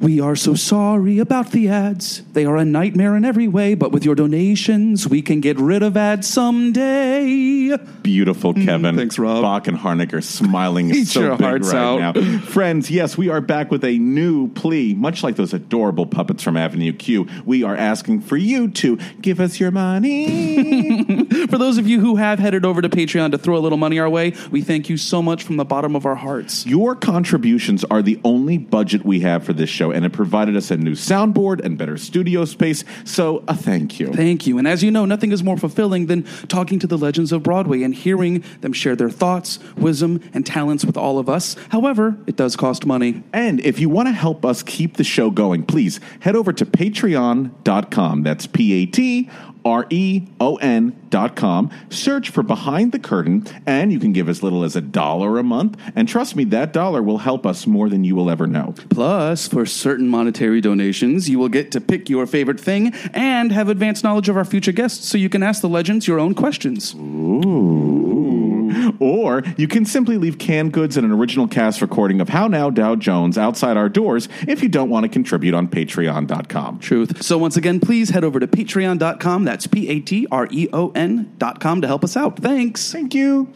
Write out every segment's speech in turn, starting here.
we are so sorry about the ads. They are a nightmare in every way, but with your donations, we can get rid of ads someday. Beautiful, mm-hmm. Kevin. thanks, Rob. Bock and Harnick are smiling Eat so your big hearts right out. now. Friends, yes, we are back with a new plea, much like those adorable puppets from Avenue Q. We are asking for you to give us your money. For those of you who have headed over to Patreon to throw a little money our way, we thank you so much from the bottom of our hearts. Your contributions are the only budget we have for this show, and it provided us a new soundboard and better studio space. So, a thank you. Thank you. And as you know, nothing is more fulfilling than talking to the legends of Broadway and hearing them share their thoughts, wisdom, and talents with all of us. However, it does cost money. And if you want to help us keep the show going, please head over to patreon.com. That's P A T R E O N dot com. Search for Behind the Curtain, and you can give as little as a dollar a month. And trust me, that dollar will help us more than you will ever know. Plus, for certain monetary donations, you will get to pick your favorite thing and have advanced knowledge of our future guests so you can ask the legends your own questions. Ooh. Or you can simply leave canned goods and an original cast recording of How Now Dow Jones outside our doors if you don't want to contribute on patreon.com. Truth. So once again, please head over to patreon.com. That's P A T R E O N dot com to help us out. Thanks. Thank you.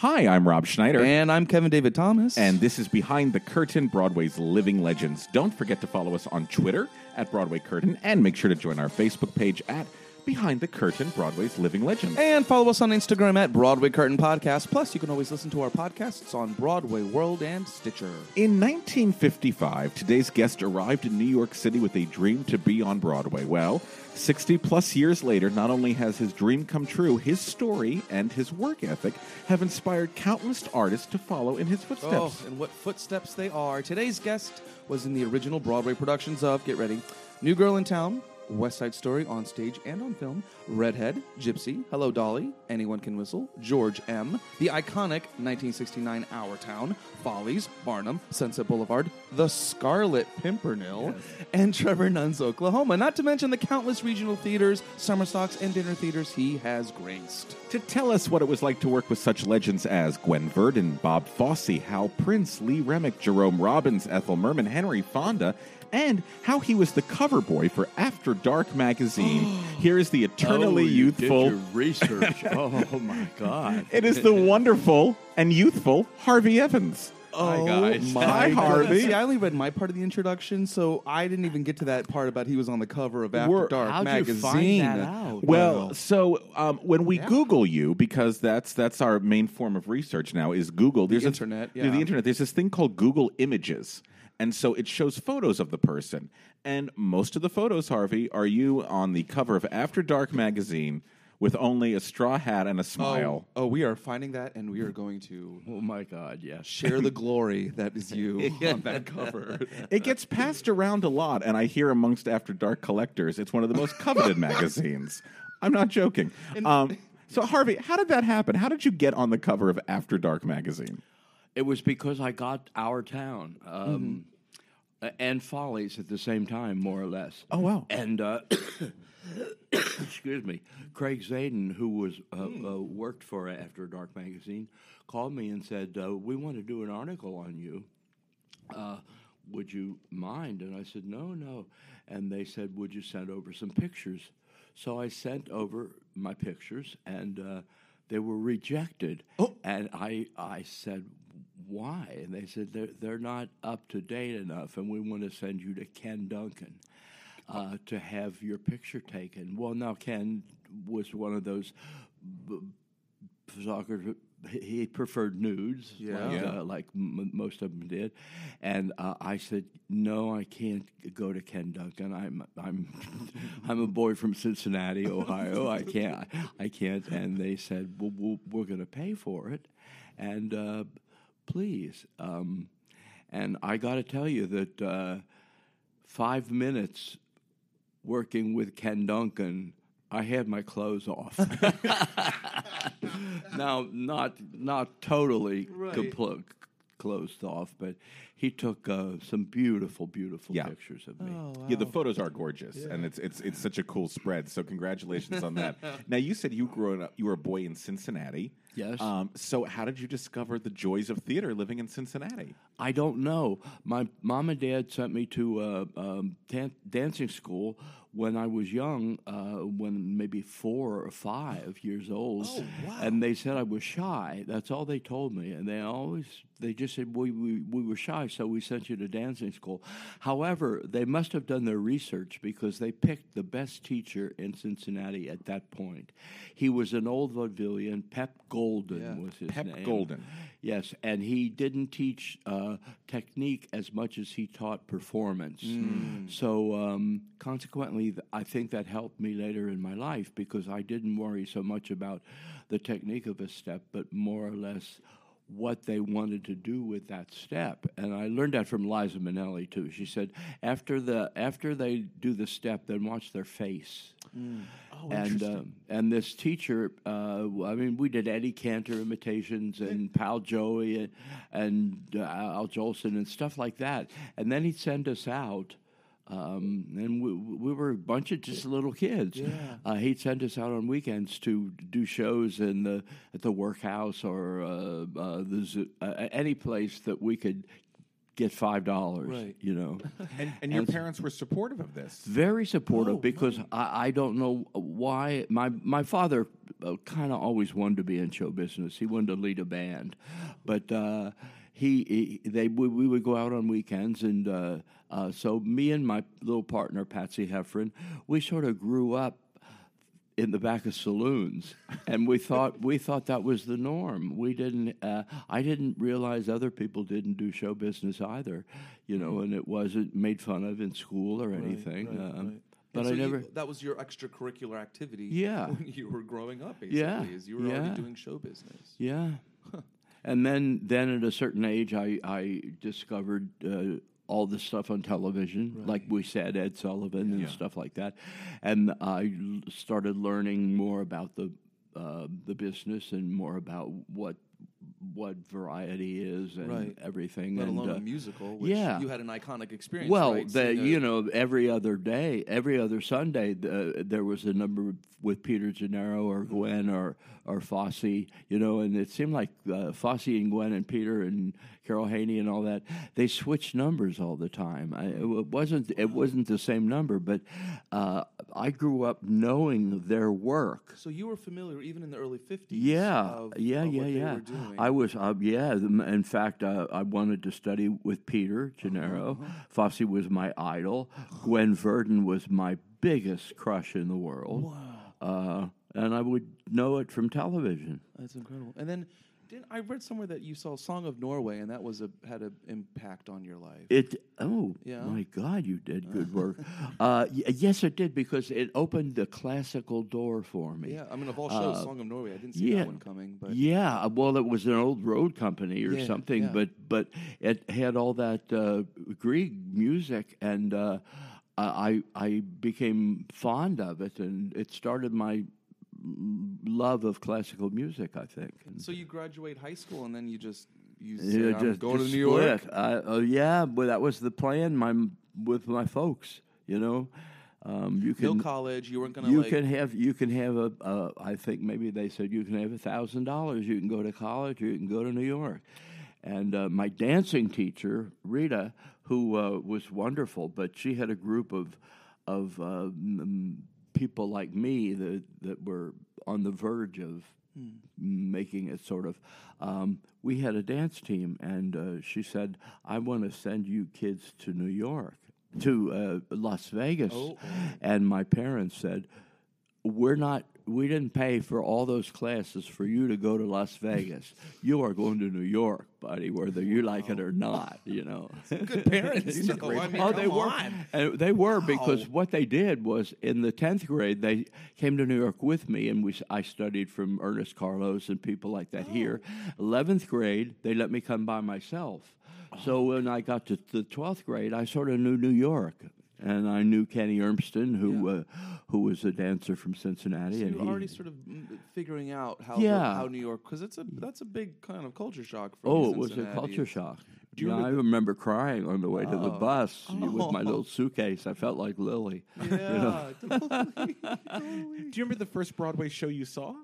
Hi, I'm Rob Schneider. And I'm Kevin David Thomas. And this is Behind the Curtain, Broadway's Living Legends. Don't forget to follow us on Twitter at Broadway Curtain and make sure to join our Facebook page at Behind the Curtain, Broadway's Living Legends. And follow us on Instagram at Broadway Curtain Podcast. Plus, you can always listen to our podcasts on Broadway World and Stitcher. In 1955, today's guest arrived in New York City with a dream to be on Broadway. Well, 60 plus years later, not only has his dream come true, his story and his work ethic have inspired countless artists to follow in his oh, footsteps. Oh, and what footsteps they are. Today's guest was in the original Broadway productions of, get ready, New Girl in Town, West Side Story on stage and on film, Redhead, Gypsy, Hello Dolly, Anyone Can Whistle, George M., the iconic 1969 Our Town, Follies, Barnum, Sunset Boulevard, The Scarlet Pimpernel, and Trevor Nunn's Oklahoma. Not to mention the countless regional theaters, summer stocks, and dinner theaters he has graced. To tell us what it was like to work with such legends as Gwen Verdon, Bob Fosse, Hal Prince, Lee Remick, Jerome Robbins, Ethel Merman, Henry Fonda, and how he was the cover boy for After Dark magazine. Here is the eternally Oh, you did youthful your research. oh my God! It is the wonderful and youthful Harvey Evans. Hi, guys. My Hi, goodness. Harvey. See, I only read my part of the introduction, so I didn't even get to that part about he was on the cover of After We're- Dark How'd magazine. you find that out? Well, so um, when we Google you, because that's that's our main form of research now, is Google. There's a- internet, yeah, the internet. There's this thing called Google Images, and so it shows photos of the person. And most of the photos, Harvey, are you on the cover of After Dark magazine with only a straw hat and a smile. Oh, oh, we are finding that, and we are going to Oh my God! Yes. share the glory that is you on that cover. It gets passed around a lot, and I hear amongst After Dark collectors, it's one of the most coveted magazines. I'm not joking. Um, so, Harvey, how did that happen? How did you get on the cover of After Dark magazine? It was because I got Our Town um, Mm-hmm. and Follies at the same time, more or less. Oh, wow. And uh, excuse me, Craig Zadan, who was uh, Hmm. uh, worked for After Dark magazine, called me and said, uh, "We want to do an article on you. Uh, would you mind?" And I said, "No, no." And they said, "Would you send over some pictures?" So I sent over my pictures, and uh, they were rejected. Oh. And I I said. Why? And they said they're, they're not up to date enough, and we want to send you to Kenn Duncan uh, to have your picture taken. Well, now Ken was one of those b- photographers. He preferred nudes, Yeah. like, Yeah. Uh, like m- most of them did. And uh, I said, "No, I can't go to Kenn Duncan. I'm I'm I'm a boy from Cincinnati, Ohio. I can't. I can't." And they said, "Well, we'll we're going to pay for it, and uh, please." Um, and I got to tell you that uh, five minutes working with Kenn Duncan, I had my clothes off. now, not not totally compl- closed off, but he took uh, some beautiful, beautiful Yeah. pictures of me. Yeah, the photos are gorgeous, and it's it's it's such a cool spread. So congratulations on that. Now you said you grew up, you were a boy in Cincinnati. Yes. Um, so how did you discover the joys of theater living in Cincinnati? I don't know. My mom and dad sent me to uh, um, dan- dancing school when I was young, uh, when maybe four or five years old. oh, wow. And they said I was shy. That's all they told me. And they always, they just said, we, we, we were shy, so we sent you to dancing school. However, they must have done their research because they picked the best teacher in Cincinnati at that point. He was an old vaudevillian. Pep Golden was his Pep name. Golden. Yes, and he didn't teach uh, technique as much as he taught performance. So, um, consequently, th- I think that helped me later in my life because I didn't worry so much about the technique of a step, but more or less what they wanted to do with that step. And I learned that from Liza Minnelli too. She said, after the after they do the step, then watch their face. Oh, and um, and this teacher, uh, I mean, we did Eddie Cantor imitations and Pal Joey and, and uh, Al Jolson and stuff like that. And then he'd send us out. Um, and we, we were a bunch of just little kids. Uh, he'd send us out on weekends to do shows in the at the workhouse or uh, uh, the zoo, uh, any place that we could get five dollars. Right. You know. And, and your And- parents were supportive of this. Very supportive because I, I don't know why my my father uh, kind of always wanted to be in show business. He wanted to lead a band, but uh, he, he they we, we would go out on weekends and uh, uh, so me and my little partner Patsy Heffron we sort of grew up in the back of saloons, and we thought we thought that was the norm. We didn't. Uh, I didn't realize other people didn't do show business either, you know, and it wasn't made fun of in school or anything. right, um, right. But And I so you- never. that was your extracurricular activity. Yeah. when you were growing up, basically, Yeah, is you were yeah. already doing show business. Yeah. And then, then at a certain age, I, I discovered uh, all the stuff on television, like we said, Ed Sullivan and stuff like that. And I started learning more about the uh, the business and more about what what variety is and Right. everything. Let and, alone uh, a musical, which yeah. you had an iconic experience. Well, right? the, a- you know, every other day, every other Sunday, the, there was a number with Peter Gennaro or Gwen or or Fosse, you know, and it seemed like uh, Fosse and Gwen and Peter and Carol Haney and all that they switched numbers all the time. I, it wasn't it wasn't the same number, but uh, I grew up knowing their work. So you were familiar even in the early fifties. Yeah, of, yeah, of yeah, yeah. I was, uh, yeah. In fact, uh, I wanted to study with Peter Gennaro. Uh-huh. Fosse was my idol. Gwen Verdon was my biggest crush in the world. Uh, and I would know it from television. That's incredible. And then Didn't, I read somewhere that you saw Song of Norway, and that was a had an impact on your life. It oh Yeah. my God, you did good work. uh, y- yes, it did because it opened the classical door for me. yeah, I mean, of all shows, Uh, Song of Norway, I didn't see yeah, that one coming. But yeah, well, it was an old road company or Yeah, something, yeah. but but it had all that uh, Grieg music, and uh, I I became fond of it, and it started my love of classical music. I think. So you graduate high school, and then you just you Yeah, say, I'm just- going just to New York. split. I, uh, yeah, well, that was the plan. My with my folks, you know. Um, you can college. You weren't going to you like. can have you can have a, a I think maybe they said you can have a thousand dollars. You can go to college. or You can go to New York. And uh, my dancing teacher Rita, who uh, was wonderful, but she had a group of of uh, people like me that that were on the verge of making it sort of. Um, we had a dance team, and uh, she said, "I want to send you kids to New York, to uh, Las Vegas." And my parents said, "We're not. We didn't pay for all those classes for you to go to Las Vegas. You are going to New York, buddy, whether you like it or not. You know." Good parents. I mean, Oh, they were. on. And they were because what they did was in the tenth grade they came to New York with me, and we I studied from Ernest Carlos and people like that here. Eleventh grade they let me come by myself. So when I got to the twelfth grade, I sort of knew New York. And I knew Kenny Ermston, who uh, who was a dancer from Cincinnati, So and you're he, already sort of mm, figuring out how Yeah. how New York because it's a that's a big kind of culture shock for Oh, it was a culture shock. Do you Yeah, I remember remember crying on the way to the Oh. bus with my Oh. little suitcase. I felt like Lily. Yeah, totally, totally. Do you remember the first Broadway show you saw?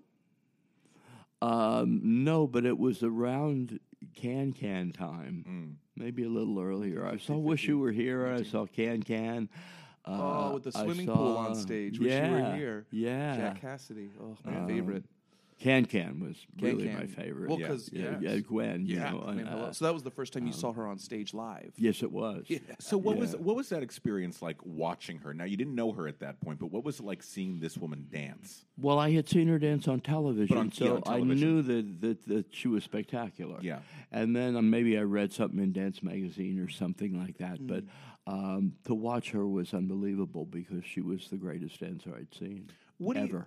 Um, no, but it was around Can Can time, maybe a little earlier. I saw Wish You Were Here. I saw Can Can. Uh, Oh, with the swimming pool on stage. Wish yeah, you were here. Yeah, Jack Cassidy. Oh, my Um, favorite. Can Can was Can really my favorite. Well, yeah, 'cause, yeah, yes. yeah, Gwen. You Yeah, know, I mean, and, uh, so that was the first time you saw her on stage live. yes, it was. So what was what was that experience like watching her? Now you didn't know her at that point, but what was it like seeing this woman dance? Well, I had seen her dance on television, on- so yeah, on I knew that, that that she was spectacular. Yeah. and then um, maybe I read something in Dance Magazine or something like that. Mm. But um, to watch her was unbelievable because she was the greatest dancer I'd seen What do you- ever,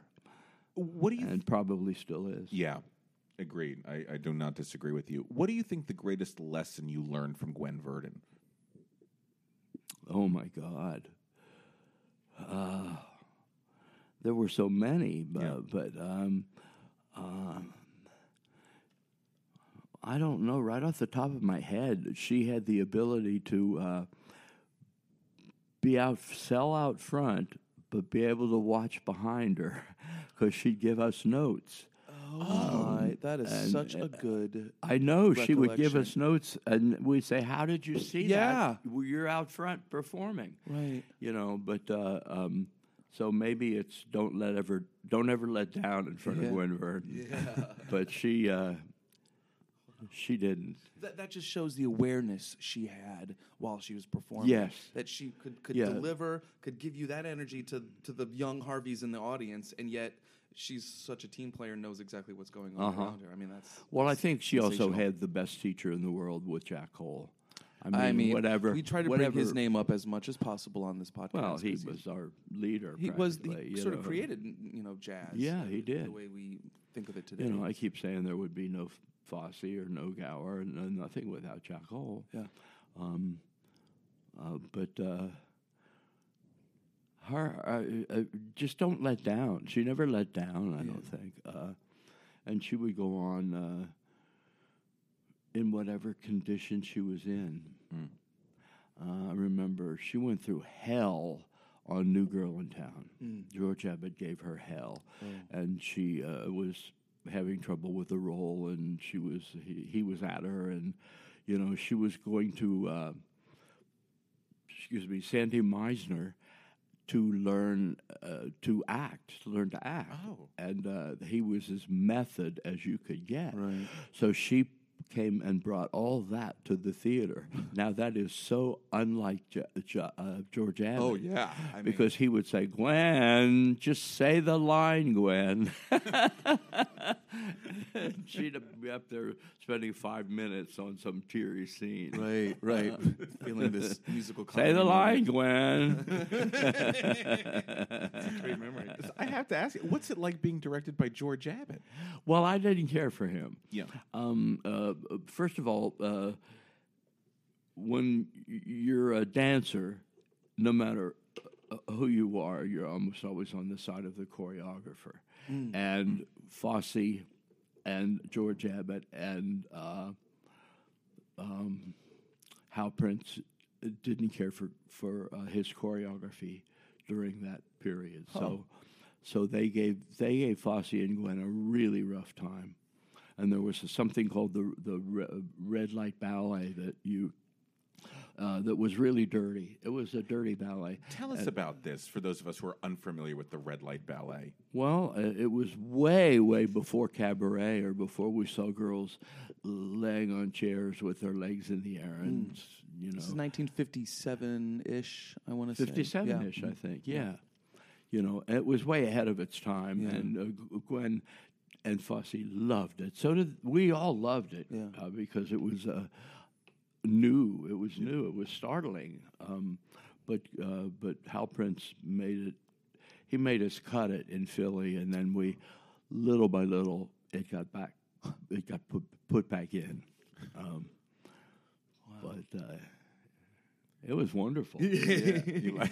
What do you? and probably still is. yeah, agreed. I, I do not disagree with you. What do you think the greatest lesson you learned from Gwen Verdon? Oh my God. Uh, there were so many, but, Yeah. but um, um, I don't know. Right off the top of my head, she had the ability to uh, be out, sell out front, but be able to watch behind her because she'd give us notes. Oh, my, that is and, such uh, a good. I know she would give us notes, and we'd say, "How did you see Yeah. that? Well, you're out front performing." Right. you know but uh, um, so maybe it's don't let ever don't ever let down in front Yeah. of Gwen Verdon. but she uh, she didn't. That, that just shows the awareness she had while she was performing. Yes. That she could, could Yeah. deliver, could give you that energy to, to the young Harveys in the audience, and yet she's such a team player and knows exactly what's going on Uh-huh. around her. I mean, that's. Well, I think she also had the best teacher in the world with Jack Cole. I mean, I mean, whatever. We try to whatever, bring his name up as much as possible on this podcast. Well, he was our leader. He was practically, he you sort of created, you know, jazz. Yeah, he did. The way we think of it today. You know, I keep saying there would be no Fosse or no Gower, and nothing without Jack Cole. Yeah. Um, uh, but uh, her, uh, uh, just don't let down. She never let down. I don't think. Uh, and she would go on uh, in whatever condition she was in. Uh, I remember she went through hell on New Girl in Town. George Abbott gave her hell, and she uh, was having trouble with the role, and she was he, he was at her, and you know she was going to uh, excuse me Sandy Meisner to learn uh, to act, to learn to act, Oh. and uh, he was as method as you could get. Right. So she came and brought all that to the theater. now that is so unlike Jo- Jo- uh, George Abbott. Oh, yeah. I mean- because he would say, "Gwen, just say the line, Gwen." and she'd be up there spending five minutes on some teary scene. Right, right. Feeling this musical. Say the line. Gwen. Great memory. I have to ask you, what's it like being directed by George Abbott? well, I didn't care for him. Yeah. Um, uh, first of all, uh, when you're a dancer, no matter uh, who you are, you're almost always on the side of the choreographer. And Fosse and George Abbott and uh, um, Hal Prince didn't care for for uh, his choreography during that period. So, so they gave they gave Fosse and Gwen a really rough time, and there was something called the the re- red light ballet that you. Uh, that was really dirty. It was a dirty ballet. Tell us about this for those of us who are unfamiliar with the red light ballet. Well, uh, it was way, way before cabaret or before we saw girls laying on chairs with their legs in the air and s- you know This is 1957-ish, I want to say. 57 Yeah. ish, I think. Yeah. You know, it was way ahead of its time. Yeah. And uh, Gwen and Fosse loved it. So did we all loved it Yeah. uh, because it was uh, new. It was new. It was startling. Um, but uh, but Hal Prince made it. He made us cut it in Philly, and then we, little by little, it got back. It got put put back in. Um, But uh, it was wonderful. Like-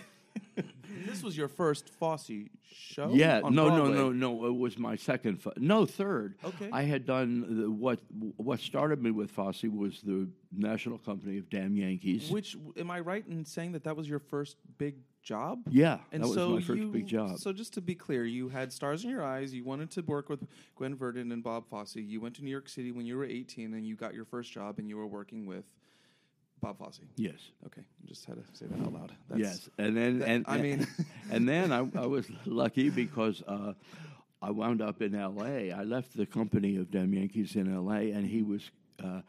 This was your first Fosse show? Yeah, no, no, no, no. It was my second, fo- no, third. Okay. I had done the, what. What started me with Fosse was the National Company of Damn Yankees. Which am I right in saying that that was your first big job? Yeah, and that was so my first you, big job. So just to be clear, you had stars in your eyes. You wanted to work with Gwen Verdon and Bob Fosse. You went to New York City when you were 18, and you got your first job, and you were working with Bob Fosse. yes, Okay, just had to say that out loud. That's, yes, and then that- and I mean- and then I, I was lucky because uh, I wound up in L.A. I left the company of Damn Yankees in L.A. and he was uh,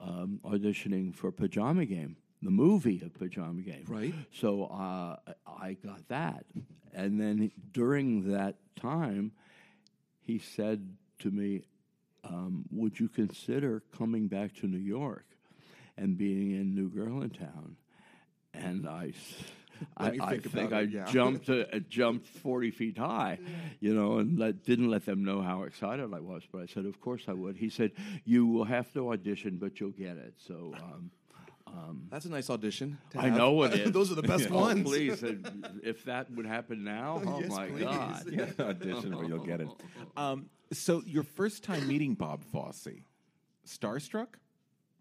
um, auditioning for Pajama Game, the movie of Pajama Game. Right. So uh, I got that, and then during that time, he said to me, um, "Would you consider coming back to New York and being in New Girl in Town?" And I, s- I, Let me I think think I it, yeah. jumped, uh, uh, jumped forty feet high, you know, and let, didn't let them know how excited I was. But I said, "Of course I would." He said, "You will have to audition, but you'll get it." So. Um, um, That's a nice audition. to I have. know it is. Those are the best Oh, ones. please, if that would happen now, oh Yes, my please. God! Yeah, audition where you'll get it. Um, so your first time meeting Bob Fosse, starstruck?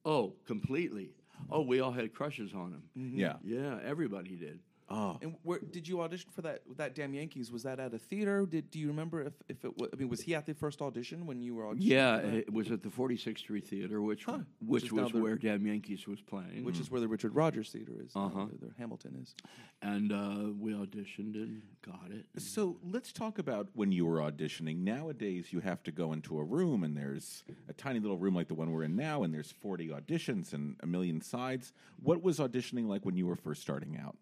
Oh, completely. Oh, we all had crushes on him. Mm-hmm. Yeah. Yeah, everybody did. Oh, And where did you audition for that? That damn Yankees was that at a theater? Did do you remember if if it? Was, I mean, was he at the first audition when you were auditioning? Yeah, it was at the 46th Street Theater, which Huh. which down was the- where Damn Yankees was playing. which is where the Richard Rodgers Theater is. uh, Uh-huh. the, the Hamilton is. and uh, we auditioned and got it. So let's talk about when you were auditioning. Nowadays, you have to go into a room, and there's a tiny little room like the one we're in now, and there's 40 auditions and a million sides. What was auditioning like when you were first starting out?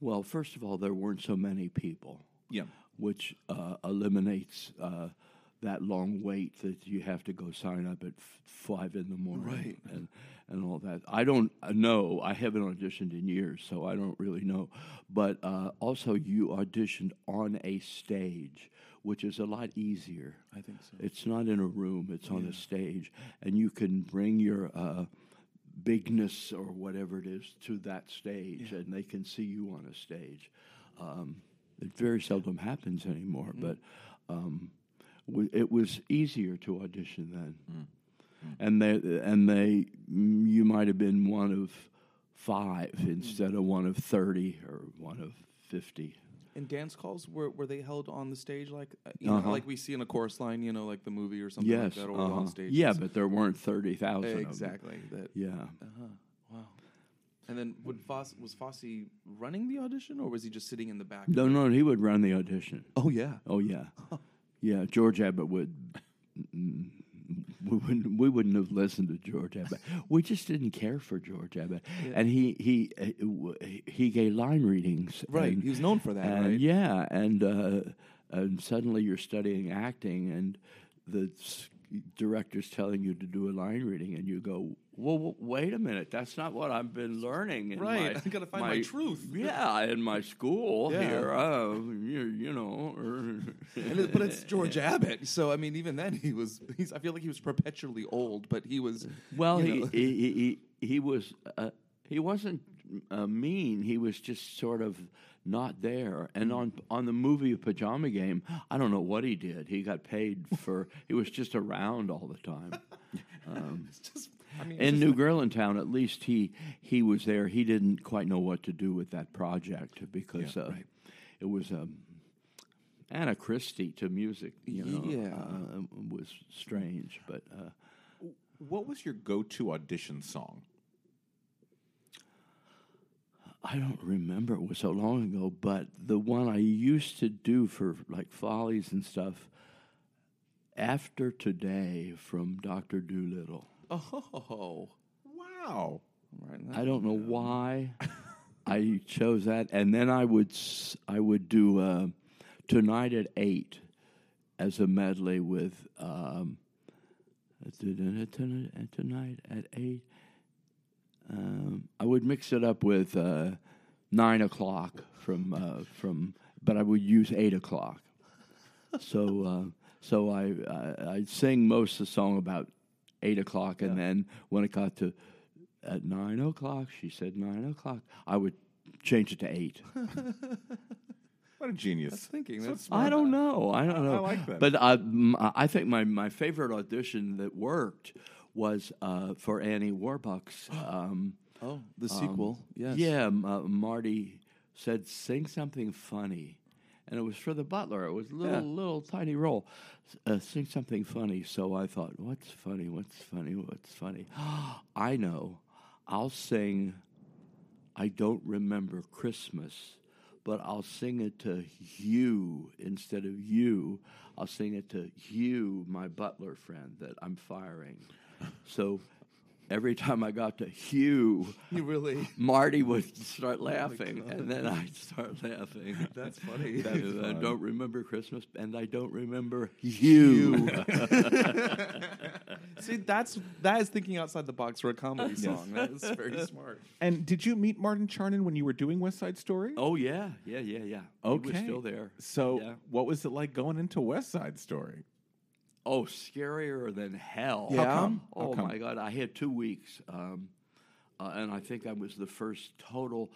Well, first of all, there weren't so many people. Yeah. which uh, eliminates uh, that long wait that you have to go sign up at f- five in the morning, Right. And and all that. I don't uh, know. I haven't auditioned in years, so I don't really know. But uh, also, you auditioned on a stage, which is a lot easier. I think so. It's not in a room; it's on a stage, and you can bring your. Bigness or whatever it is to that stage, and they can see you on a stage. Um, it very seldom happens anymore, but um, w- it was easier to audition then. And they and they you might have been one of five instead of one of thirty or one of fifty. And dance calls were were they held on the stage like uh, you know, Uh-huh. like we see in a chorus line, you know, like the movie or something yes, like that, or uh-huh. on stage? yeah, but there weren't thirty thousand. exactly that. Yeah. Uh-huh. Wow. And then would Fosse, was Fosse running the audition, or was he just sitting in the back? No, no, he would run the audition. Oh yeah. Oh yeah, yeah. George Abbott would. mm, We wouldn't. We wouldn't have listened to George Abbott. We just didn't care for George Abbott, and he he uh, he gave line readings. Right. and- he was known for that, and right? Yeah, and uh, and suddenly you're studying acting, and the director's telling you to do a line reading, and you go, "Well, wait a minute, that's not what I've been learning." In Right, my, I gotta find my truth. Yeah, in my school Yeah. here, uh, you, you know. And it- but it's George Abbott, so I mean, even then he was. He's, I feel like he was perpetually old, but he was. Well, he, he, he he he was uh, he wasn't uh, mean. He was just sort of not there. And on on the movie Pajama Game, I don't know what he did. He got paid for. he was just around all the time. Um, just, I mean, it's in New like- Girl in Town, at least he he was there. He didn't quite know what to do with that project because uh, it was um, Anna Christie to music. You know, Yeah. uh, was strange, but. Uh, What was your go-to audition song? I don't remember. It was so long ago, but the one I used to do for like follies and stuff. After today, from Doctor Dolittle. Oh, wow! Right I don't know why I chose that, and then I would s- I would do uh, tonight at eight as a medley with um, tonight tonight at eight. Um, I would mix it up with uh, nine o'clock from uh, from, but I would use eight o'clock. So uh, so I, I I'd sing most of the song about eight o'clock, and then when it got to at nine o'clock, she said nine o'clock. I would change it to eight. What a genius! That's thinking. That's smart. I don't know. I don't know. I know. like that. But I, m- I think my, my favorite audition that worked was uh, for Annie Warbucks. Um, Oh, the sequel. yes. Yeah, uh, Marty said, "Sing something funny," and it was for the butler. It was a little, Yeah. little tiny role. Uh, sing something funny. So I thought, "What's funny? What's funny? What's funny?" I know. I'll sing. I don't remember Christmas, but I'll sing it to you instead of you. I'll sing it to you, my butler friend that I'm firing. So every time I got to Hugh, You really. Marty would start oh laughing, and then I'd start laughing. That's funny. That is, I don't remember Christmas, and I don't remember you. See, that's that is thinking outside the box for a comedy song. That is very smart. And did you meet Martin Charnin when you were doing West Side Story? oh yeah, yeah, yeah, yeah. okay. he was still there. So, Yeah. what was it like going into West Side Story? Oh, scarier than hell. Yeah? How come? How Oh come? my God! I had two weeks, um, uh, and I think I was the first total.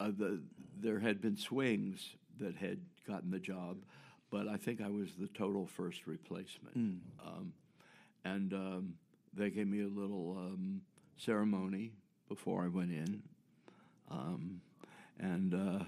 Uh, the there had been swings that had gotten the job, but I think I was the total first replacement. Um, and um, they gave me a little um, ceremony before I went in, um, and uh,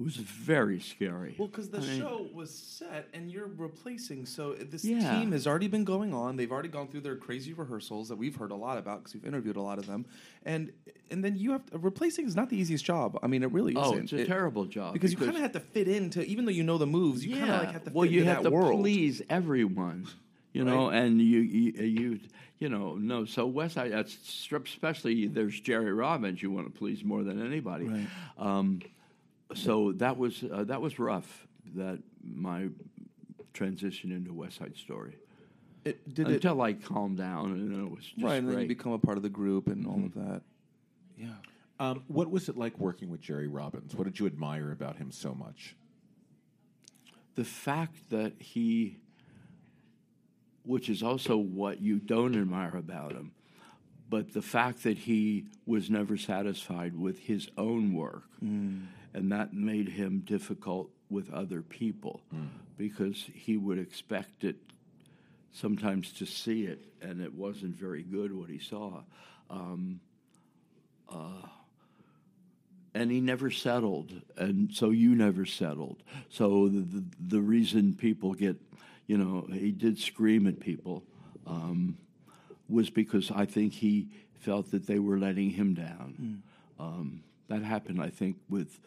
it was very scary. Well, because the I mean- show was set and you're replacing, so this Yeah. team has already been going on. They've already gone through their crazy rehearsals that we've heard a lot about because we've interviewed a lot of them, and and then you have to, replacing is not the easiest job. I mean, it really Oh, isn't. it's a It- terrible job because, you kind of have to fit into, even though you know the moves, you kind of like have to. well, fit you into have that to world. please everyone, you know, Right. and you, you you you know no. So West Side, that's especially there's Jerry Robbins you want to please more than anybody. Right. Um, so that was uh, that was rough. That my transition into West Side Story. It, did it Until I calmed down, and then it was just right? And then you great. become a part of the group and all of that. Yeah. Um, what was it like working with Jerry Robbins? What did you admire about him so much? the fact that he, which is also what you don't admire about him, but the fact that he was never satisfied with his own work, and that made him difficult with other people because he would expect it sometimes to see it, and it wasn't very good what he saw. Um, uh, and he never settled, and so you never settled. So the the, the reason people get, you know, he did scream at people, um, was because I think he felt that they were letting him down. Um, that happened, I think, with.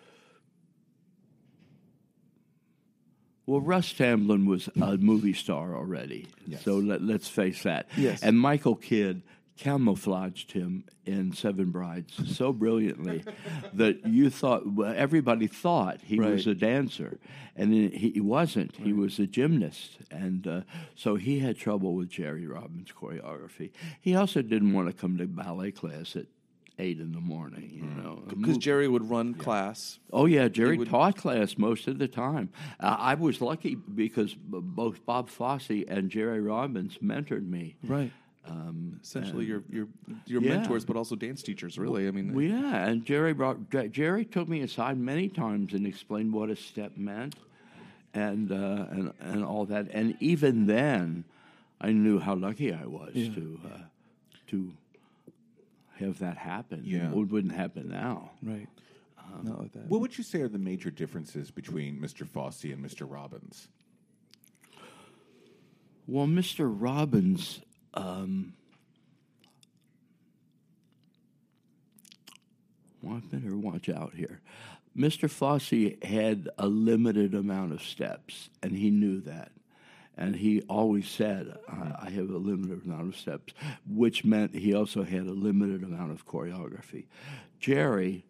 Well, Russ Tamblyn was a movie star already, so let, let's face that. Yes. And Michael Kidd camouflaged him in Seven Brides so brilliantly that you thought well, everybody thought he was a dancer, and he, he wasn't. He was a gymnast, and uh, so he had trouble with Jerry Robbins' choreography. He also didn't want to come to ballet class at eight in the morning. You know, Because Jerry would run class. Oh yeah, Jerry would- taught class most of the time. Uh, I was lucky because b- both Bob Fosse and Jerry Robbins mentored me. Right. Um, Essentially, and- your your your Yeah. mentors, but also dance teachers. Really, I mean, Well, yeah, and Jerry brought, Jer- Jerry took me aside many times and explained what a step meant, and uh, and and all that. And even then, I knew how lucky I was Yeah. to uh, to have that happen. Yeah. it wouldn't happen now. right. Not like that. What would you say are the major differences between Mr. Fosse and Mr. Robbins? Well, Mr. Robbins, um, well, I better watch out here. Mr. Fosse had a limited amount of steps, and he knew that. And he always said, I, have a limited amount of steps, which meant he also had a limited amount of choreography. Jerry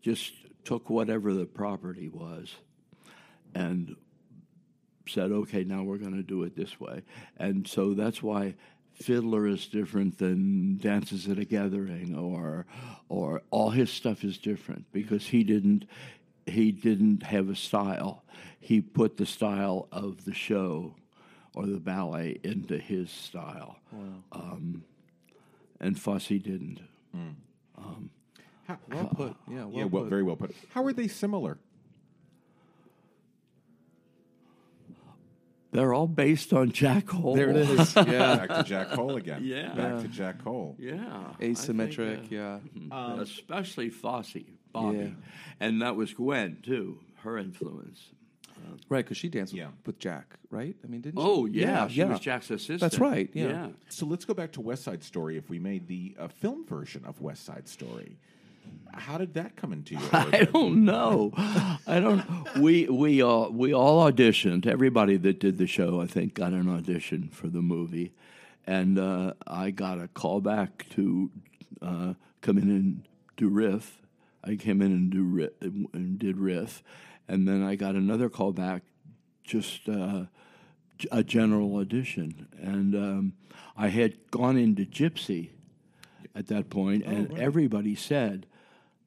just took whatever the property was and said, okay, now we're going to do it this way. And so that's why Fiddler is different than Dances at a Gathering or or all his stuff is different because he didn't he didn't have a style. He put the style of the show or the ballet into his style. Um, and Fosse didn't. Um, How, Well put. Yeah. Well yeah, well, put. very well put. How are they similar? they're all based on Jack Cole. There it is. Yeah. Back to Jack Cole again. Yeah. Back to Jack Cole. Yeah. I think, Asymmetric. uh, yeah. especially Fosse, Bobby, Yeah. and that was Gwen too. Her influence. Right, because she danced with, Yeah. with Jack, right? I mean, didn't she? Oh yeah, she was Jack's assistant. That's right. Yeah. So let's go back to West Side Story. If we made the uh, film version of West Side Story, how did that come into your? I don't know. I don't. We we all we all auditioned. Everybody that did the show, I think, got an audition for the movie, and uh, I got a call back to uh, come in and do riff. I came in and do riff, and did riff, and then I got another call back, just uh, a general audition, and um, I had gone into Gypsy at that point, and everybody said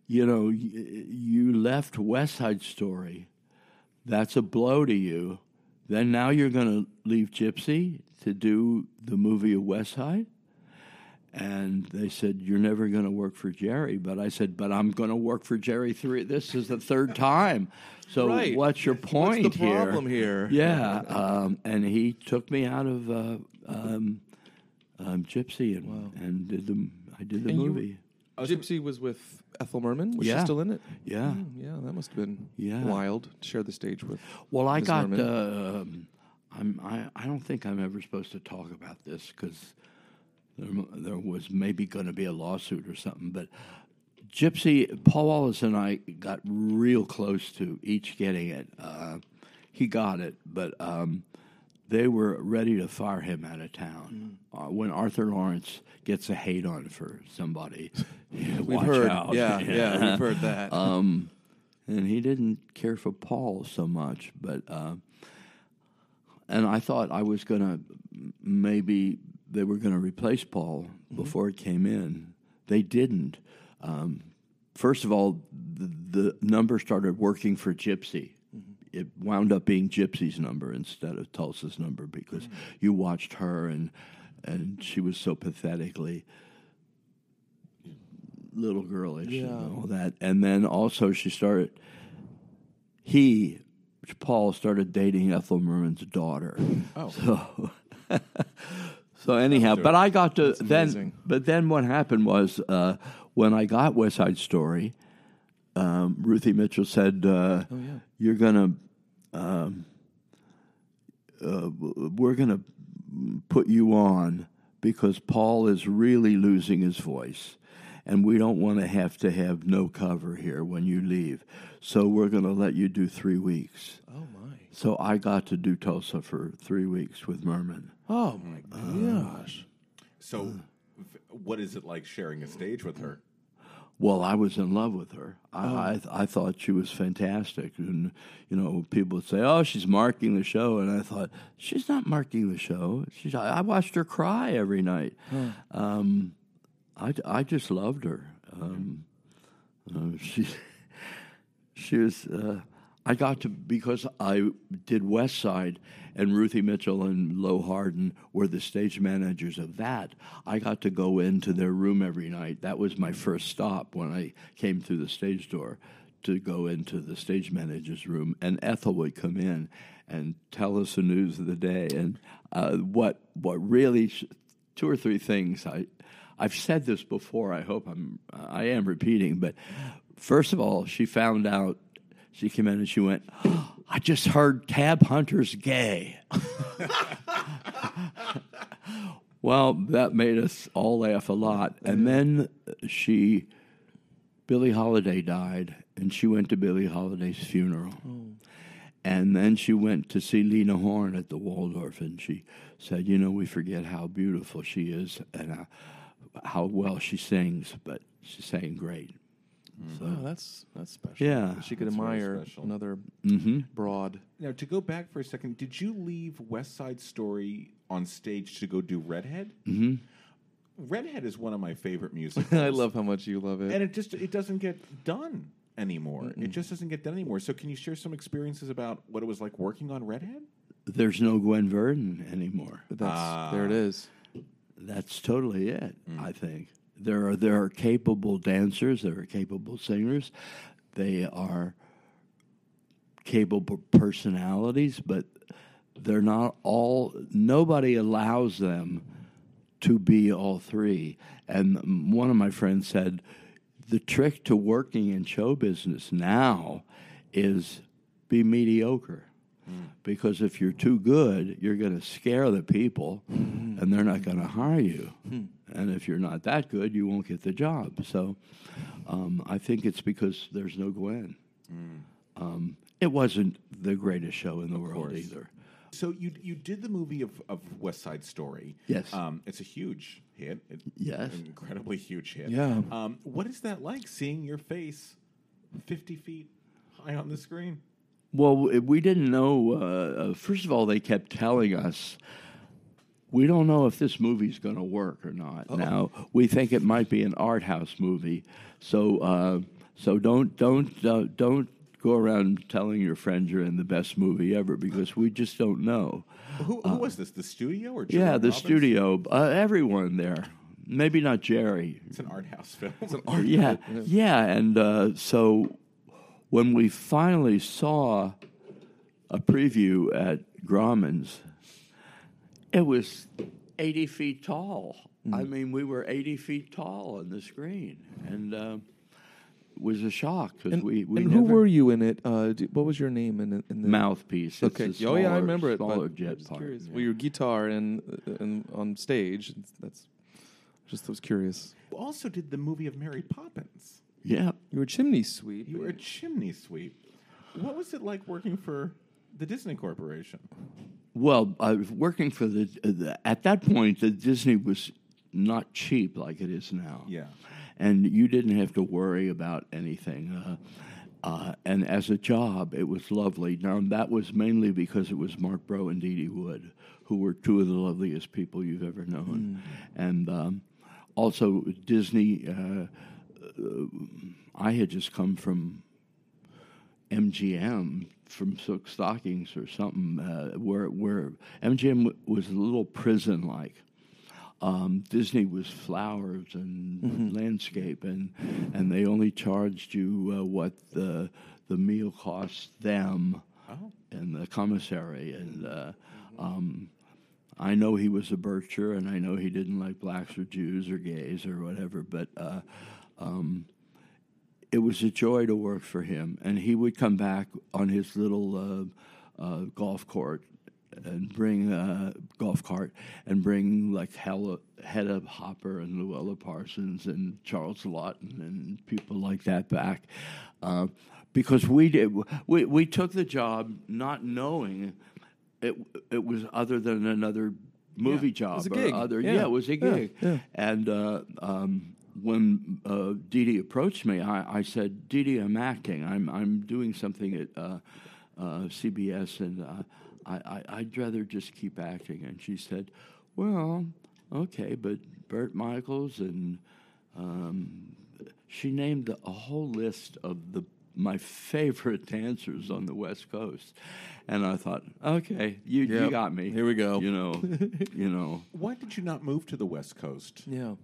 you know, y- you left West Side Story. That's a blow to you. Then now you're going to leave Gypsy to do the movie of West Side? And they said, You're never going to work for Jerry. But I said, But I'm going to work for Jerry three. This is the third time. So Right. what's your point what's the problem here? Yeah. Um, and he took me out of uh, um, um, Gypsy and, and did the, I did the And you- movie. Gypsy was with Ethel Merman. Was Yeah. she still in it? Yeah. Mm, yeah, that must have been Yeah. wild. to Share the stage with. Well, I Ms. got. Uh, um, I'm, I, I don't think I'm ever supposed to talk about this because there, there was maybe going to be a lawsuit or something. But Gypsy, Paul Wallace and I got real close to each getting it. Uh, he got it, but um, they were ready to fire him out of town. Uh, when Arthur Laurents gets a hate on for somebody, We've watch heard. out. Yeah, yeah, we've heard that. Um, and he didn't care for Paul so much, but uh, and I thought I was gonna maybe they were gonna replace Paul mm-hmm. before it came in. They didn't. Um, first of all, the, the number started working for Gypsy. Mm-hmm. It wound up being Gypsy's number instead of Tulsa's number because mm-hmm. you watched her and and she was so pathetically little girlish Yeah. and all that. And then also she started he Paul started dating Ethel Merman's daughter. Oh. So so anyhow, but I got to then amazing. but then what happened was uh, when I got West Side Story, um, Ruthie Mitchell said, uh, Oh, yeah. "You're gonna, um, uh, we're gonna put you on because Paul is really losing his voice, and we don't want to have to have no cover here when you leave. So we're gonna let you do three weeks." oh. So I got to do Tulsa for three weeks with Merman. Oh my gosh. So, What is it like sharing a stage with her? Well, I was in love with her. I, Oh. I I thought she was fantastic, and you know, people would say, "Oh, she's marking the show," and I thought she's not marking the show. She's I I watched her cry every night. Um, I I just loved her. Um, uh, she she was. Uh, I got to because I did West Side, and Ruthie Mitchell and Lo Hardin were the stage managers of that. I got to go into their room every night. That was my first stop when I came through the stage door to go into the stage manager's room, and Ethel would come in and tell us the news of the day. And uh, what what really sh- two or three things I I've said this before. I hope I'm I am repeating, but first of all, she found out. She came in and she went, "I just heard Tab Hunter's gay." well, that made us all laugh a lot. And then she, Billie Holiday died, and she went to Billie Holiday's funeral. And then she went to see Lena Horne at the Waldorf, and she said, "You know, we forget how beautiful she is and uh, how well she sings, but she sang great." So Oh, that's that's special. Yeah. she could That's admire special. another Mhm. broad. Now, to go back for a second, did you leave West Side Story on stage to go do Redhead? Mhm. Redhead is one of my favorite musicals. I love how much you love it. and it just it doesn't get done anymore. It just doesn't get done anymore. So, can you share some experiences about what it was like working on Redhead? there's no Gwen Verdon anymore. That's there it is. That's totally it. I think there are there are capable dancers, there are capable singers, they are capable personalities, but they're not all. Nobody allows them to be all three. And one of my friends said, the trick to working in show business now is be mediocre. Hmm. Because if you're too good, you're going to scare the people hmm. and they're not going to hire you. Hmm. And if you're not that good, you won't get the job. So um, I think it's because there's no Gwen. Um, it wasn't the greatest show in the world course. either. So you you did the movie of, of West Side Story. Yes. Um, it's a huge hit. It- Yes. An incredibly huge hit. Yeah. Um, what is that like seeing your face fifty feet high on the screen? Well, we didn't know. Uh, uh, first of all, they kept telling us, we don't know if this movie's going to work or not. Now, we think it might be an art house movie. So, uh, so don't, don't, uh, don't go around telling your friends you're in the best movie ever because we just don't know. Who, who was this? The studio or Uh, Yeah, the Roberts? studio, uh, everyone there. Maybe not Jerry. It's an art house film. yeah, yeah, and uh, so when we finally saw a preview at Grauman's, it was eighty feet tall. I mean, we were eighty feet tall on the screen, and uh, it was a shock because And, we, we and who were you in it? Uh, do, what was your name in, in the mouthpiece. It's Okay. the oh yeah, I remember it. Smaller but jet I'm part. curious. yeah. Well, your guitar and and on stage. That's just was curious. You also did the movie of Mary Poppins. yeah. You were chimney sweep. You were a chimney sweep. What was it like working for the Disney Corporation? Well, I was working for the, the at that point the Disney was not cheap like it is now. Yeah. and you didn't have to worry about anything. Uh, uh, and as a job, it was lovely. Now that was mainly because it was Marc Breaux and Dee Dee Wood, who were two of the loveliest people you've ever known, and um, also Disney. Uh, uh, I had just come from MGM from Silk Stockings or something, uh, where where MGM w- was a little prison like. Um, Disney was flowers and landscape, and and they only charged you uh, what the the meal cost them and the commissary. And uh, um, I know he was a Berkshire, and I know he didn't like blacks or Jews or gays or whatever, but. Uh, um, it was a joy to work for him, and he would come back on his little uh, uh, golf court and bring a golf cart and bring like Hella, Hedda Hopper and Louella Parsons and Charles Laughton and people like that back, uh, because we did we we took the job not knowing it it was other than another movie It job was a or gig. other. Yeah. it was a Yeah, gig. yeah. And uh, um, when uh, Dee Dee approached me, I, I said, Dee Dee, I'm acting. I'm I'm doing something at uh, uh, CBS, and uh, I, I I'd rather just keep acting. And she said, Well, okay, but Bert Michaels and um, she named a whole list of the my favorite dancers on the West Coast, and I thought, okay, you you got me. Here we go. You know, you know. Why did you not move to the West Coast? Yeah.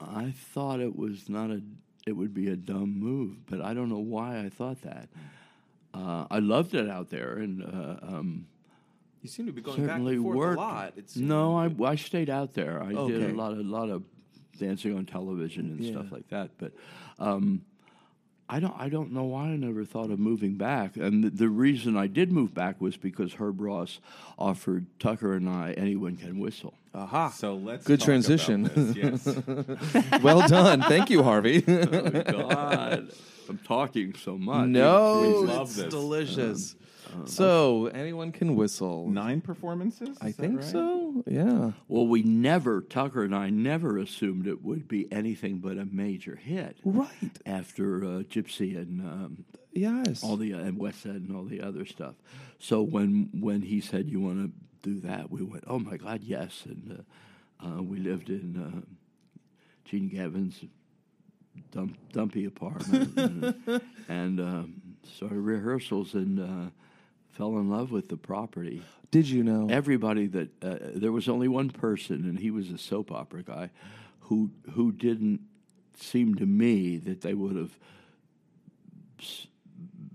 I thought it was not a. It would be a dumb move, but I don't know why I thought that. Uh, I loved it out there, and uh, um, You seem to be going back certainly and forth worked. a lot. It's no, I, I stayed out there. I did a lot of lot of dancing on television and stuff like that. But um, I don't I don't know why I never thought of moving back. And the, the reason I did move back was because Herb Ross offered Tucker and I anyone can whistle. Aha. So let's Good talk transition. about this, yes. well done. Thank you, Harvey. Oh, God, I'm talking so much. no, We love it's this. delicious. so anyone can whistle. Nine performances? I Is that think right? so. Yeah. Well, we never, Tucker and I never assumed it would be anything but a major hit. Right. After uh, Gypsy and um, Yes. all the and West End and all the other stuff. So when when he said you want to do that, we went, oh my God, yes. And uh, uh, we lived in uh, Gene Gavin's dump, dumpy apartment and, and um, started rehearsals and uh, fell in love with the property. Did you know? Everybody that uh, there was only one person, and he was a soap opera guy, who who didn't seem to me that they would have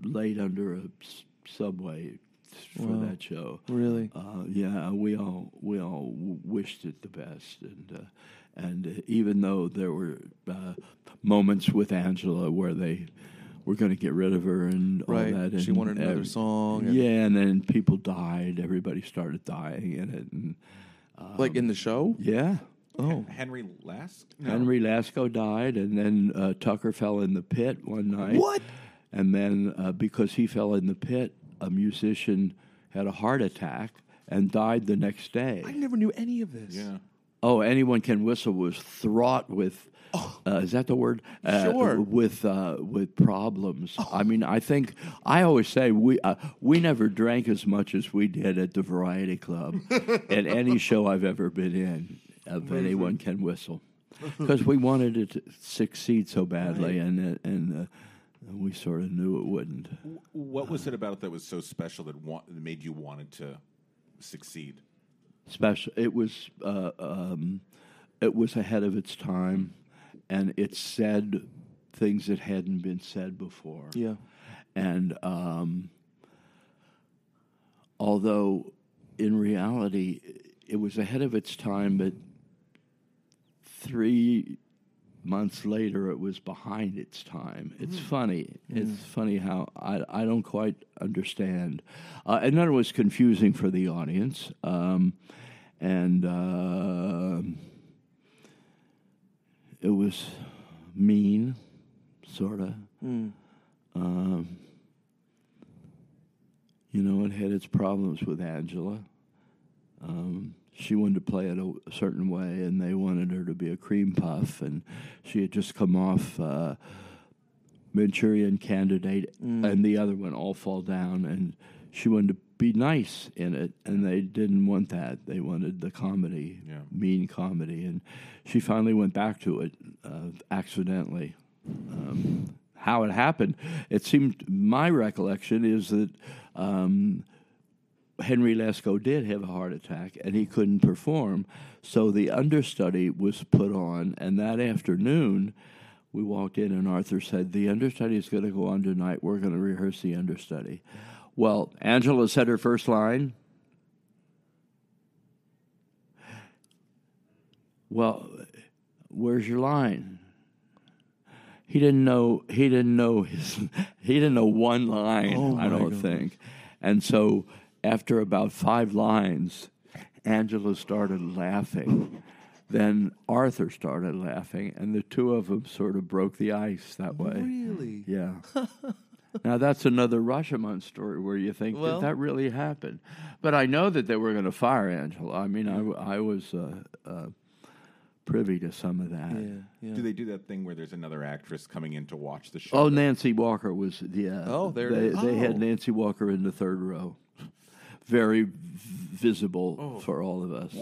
laid under a subway for Wow. that show. Really? Uh, yeah, we all we all wished it the best, and uh, and uh, even though there were uh, moments with Angela where they were going to get rid of her and Right. all that, and She wanted another every- song and- yeah, and then people died. Everybody started dying in it, and like in the show? yeah. Oh. Henry Lask? No. Henry Lascoe died, and then uh, Tucker fell in the pit one night. What? And then uh, because he fell in the pit, a musician had a heart attack and died the next day. I never knew any of this. Yeah. Oh, anyone can whistle was fraught with. Uh, is that the word? Uh, Sure. With uh, with problems. I mean, I think I always say we uh, we never drank as much as we did at the Variety Club at any show I've ever been in. Of anyone can whistle, because we wanted it to succeed so badly, and it- and we sort of knew it wouldn't. What was it about it that was so special that, wa- that made you wanted to succeed? special. It was uh, um, it was ahead of its time, and it said things that hadn't been said before. Yeah. and um, although in reality it was ahead of its time, but three months later it was behind its time. It's funny. It's funny how I, I don't quite understand. Uh, and then it was confusing for the audience. Um, and uh, it was mean, sort of. Um, you know, it had its problems with Angela. Um, she wanted to play it a, a certain way, and they wanted her to be a cream puff, and she had just come off uh, Manchurian Candidate, and the other one, All Fall Down, and she wanted to be nice in it, and they didn't want that. They wanted the comedy, Yeah. mean comedy, and she finally went back to it uh, accidentally. Um, how it happened, it seemed my recollection is that. Um, Henry Lascoe did have a heart attack and he couldn't perform. So the understudy was put on, and that afternoon we walked in and Arthur said, The understudy is going to go on tonight. We're going to rehearse the understudy. Well, Angela said her first line. Well, where's your line? He didn't know. He didn't know his. He didn't know one line. Oh, I don't goodness. think. And so, after about five lines, Angela started laughing. Then Arthur started laughing, and the two of them sort of broke the ice that way. Really? Yeah. now that's another Rashomon story where you think Well- did that really happened, but I know that they were going to fire Angela. I mean, I I was uh, uh, privy to some of that. Do they do that thing where there's another actress coming in to watch the show? Oh, Nancy Walker was yeah. Oh, there it they, is. they had Oh. Nancy Walker in the third row, very visible Oh. for all of us.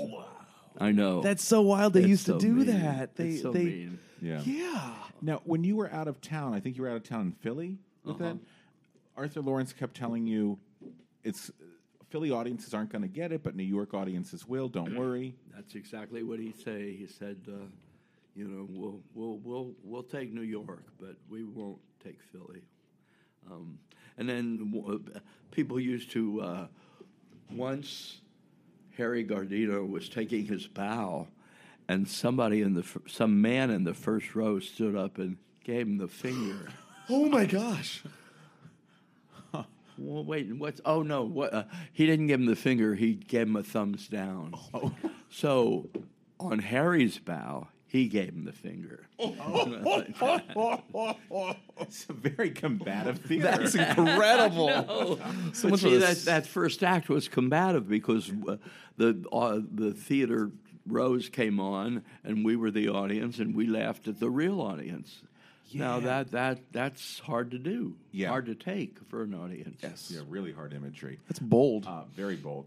I know That's so wild. They It's used to do mean. that. They It's so they mean. Yeah. yeah. Now, when you were out of town, I think you were out of town in Philly with Uh-huh. that. Arthur Laurents kept telling you, "It's Philly audiences aren't going to get it, but New York audiences will. Don't worry." That's exactly what he say. He said, uh, you know, we'll we'll we'll we'll take New York, but we won't take Philly. Um, and then uh, people used to uh, once Harry Guardino was taking his bow, and somebody in the some man in the first row stood up and gave him the finger. Oh my gosh. Well, wait, what's? Oh no, what? Uh, he didn't give him the finger. He gave him a thumbs down. So, on Harry's bow, he gave him the finger. It's a very combative theater. That's incredible. So But much see, that that first act was combative because uh, the uh, the theater rows came on, and we were the audience, and we laughed at the real audience. Now that that that's hard to do, Yeah. hard to take for an audience. Yes. yeah, really hard imagery. That's bold. Uh, very bold.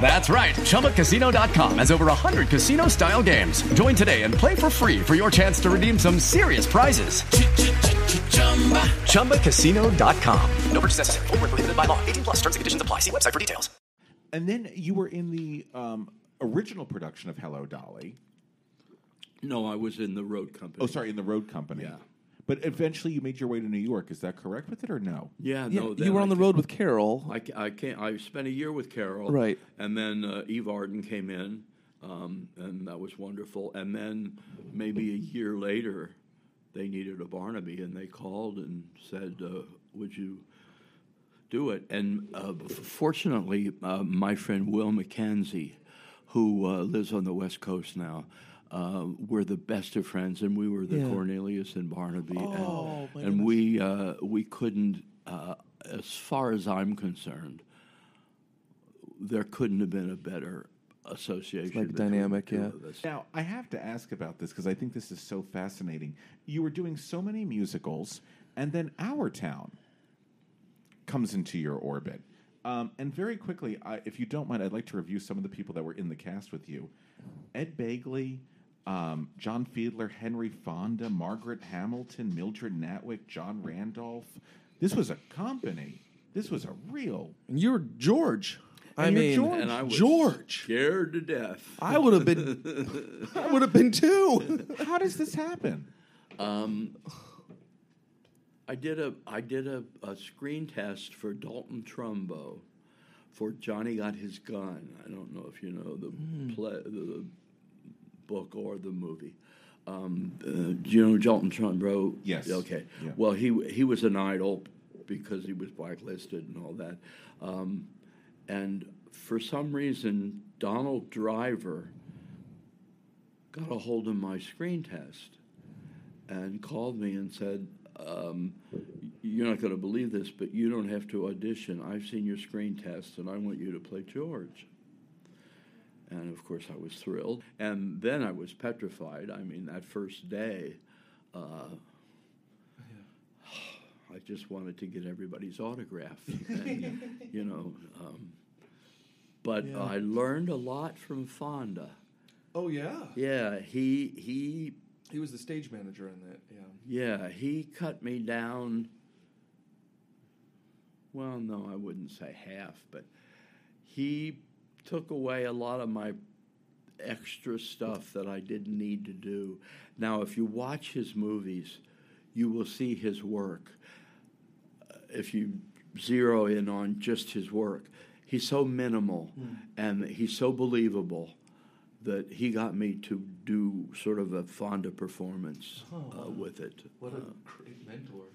That's right. ChumbaCasino.com has over 100 casino style games. Join today and play for free for your chance to redeem some serious prizes. ChumbaCasino.com. No purchase necessary. Void where prohibited by law. 18 plus terms and conditions apply. See website for details. And then you were in the um, original production of Hello Dolly. No, I was in the road company. Oh, sorry, in the Road Company. Yeah. But eventually you made your way to New York. Is that correct with it or no? Yeah, Yeah, no. you then were I on the road with Carol. I, I can't. I spent a year with Carol, Right. And then uh, Eve Arden came in, um, and that was wonderful. And then maybe a year later, they needed a Barnaby, and they called and said, uh, "Would you do it?" And uh, fortunately, uh, my friend Will McKenzie, who uh, lives on the West Coast now. Uh, we're the best of friends, and we were the Yeah. Cornelius and Barnaby, Oh, and, and we uh, we couldn't, uh, as far as I'm concerned, there couldn't have been a better association. like dynamic, yeah. Now, I have to ask about this because I think this is so fascinating. You were doing so many musicals, and then Our Town comes into your orbit. Um, and very quickly, I, if you don't mind, I'd like to review some of the people that were in the cast with you Ed Begley, um, John Fiedler, Henry Fonda, Margaret Hamilton, Mildred Natwick, John Randolph. This was a company. This was a real. And you're George. I And you're mean, George. And I was George. scared to death. I would have been. I would have been too. How does this happen? Um, I did a I did a, a screen test for Dalton Trumbo for Johnny Got His Gun. I don't know if you know the Hmm. play, the, the book or the movie. Um, uh, you know Dalton Trumbo? Yes. Okay. Yeah. Well, he he was an idol because he was blacklisted and all that. Um, and for some reason, Donald Driver got a hold of my screen test and called me and said, um, "You're not going to believe this, but you don't have to audition. I've seen your screen test, and I want you to play George." And of course, I was thrilled. And then I was petrified. I mean, that first day, uh, I just wanted to get everybody's autograph. and, you know, um, but Yeah. I learned a lot from Fonda. Oh yeah. Yeah, he he He was the stage manager in that. Yeah. Yeah, he cut me down. Well, no, I wouldn't say half, but he took away a lot of my extra stuff that I didn't need to do. Now, if you watch his movies, you will see his work. Uh, If you zero in on just his work, he's so minimal Mm. and he's so believable that he got me to do sort of a Fonda performance Oh, uh, with it. What a Uh, great mentor.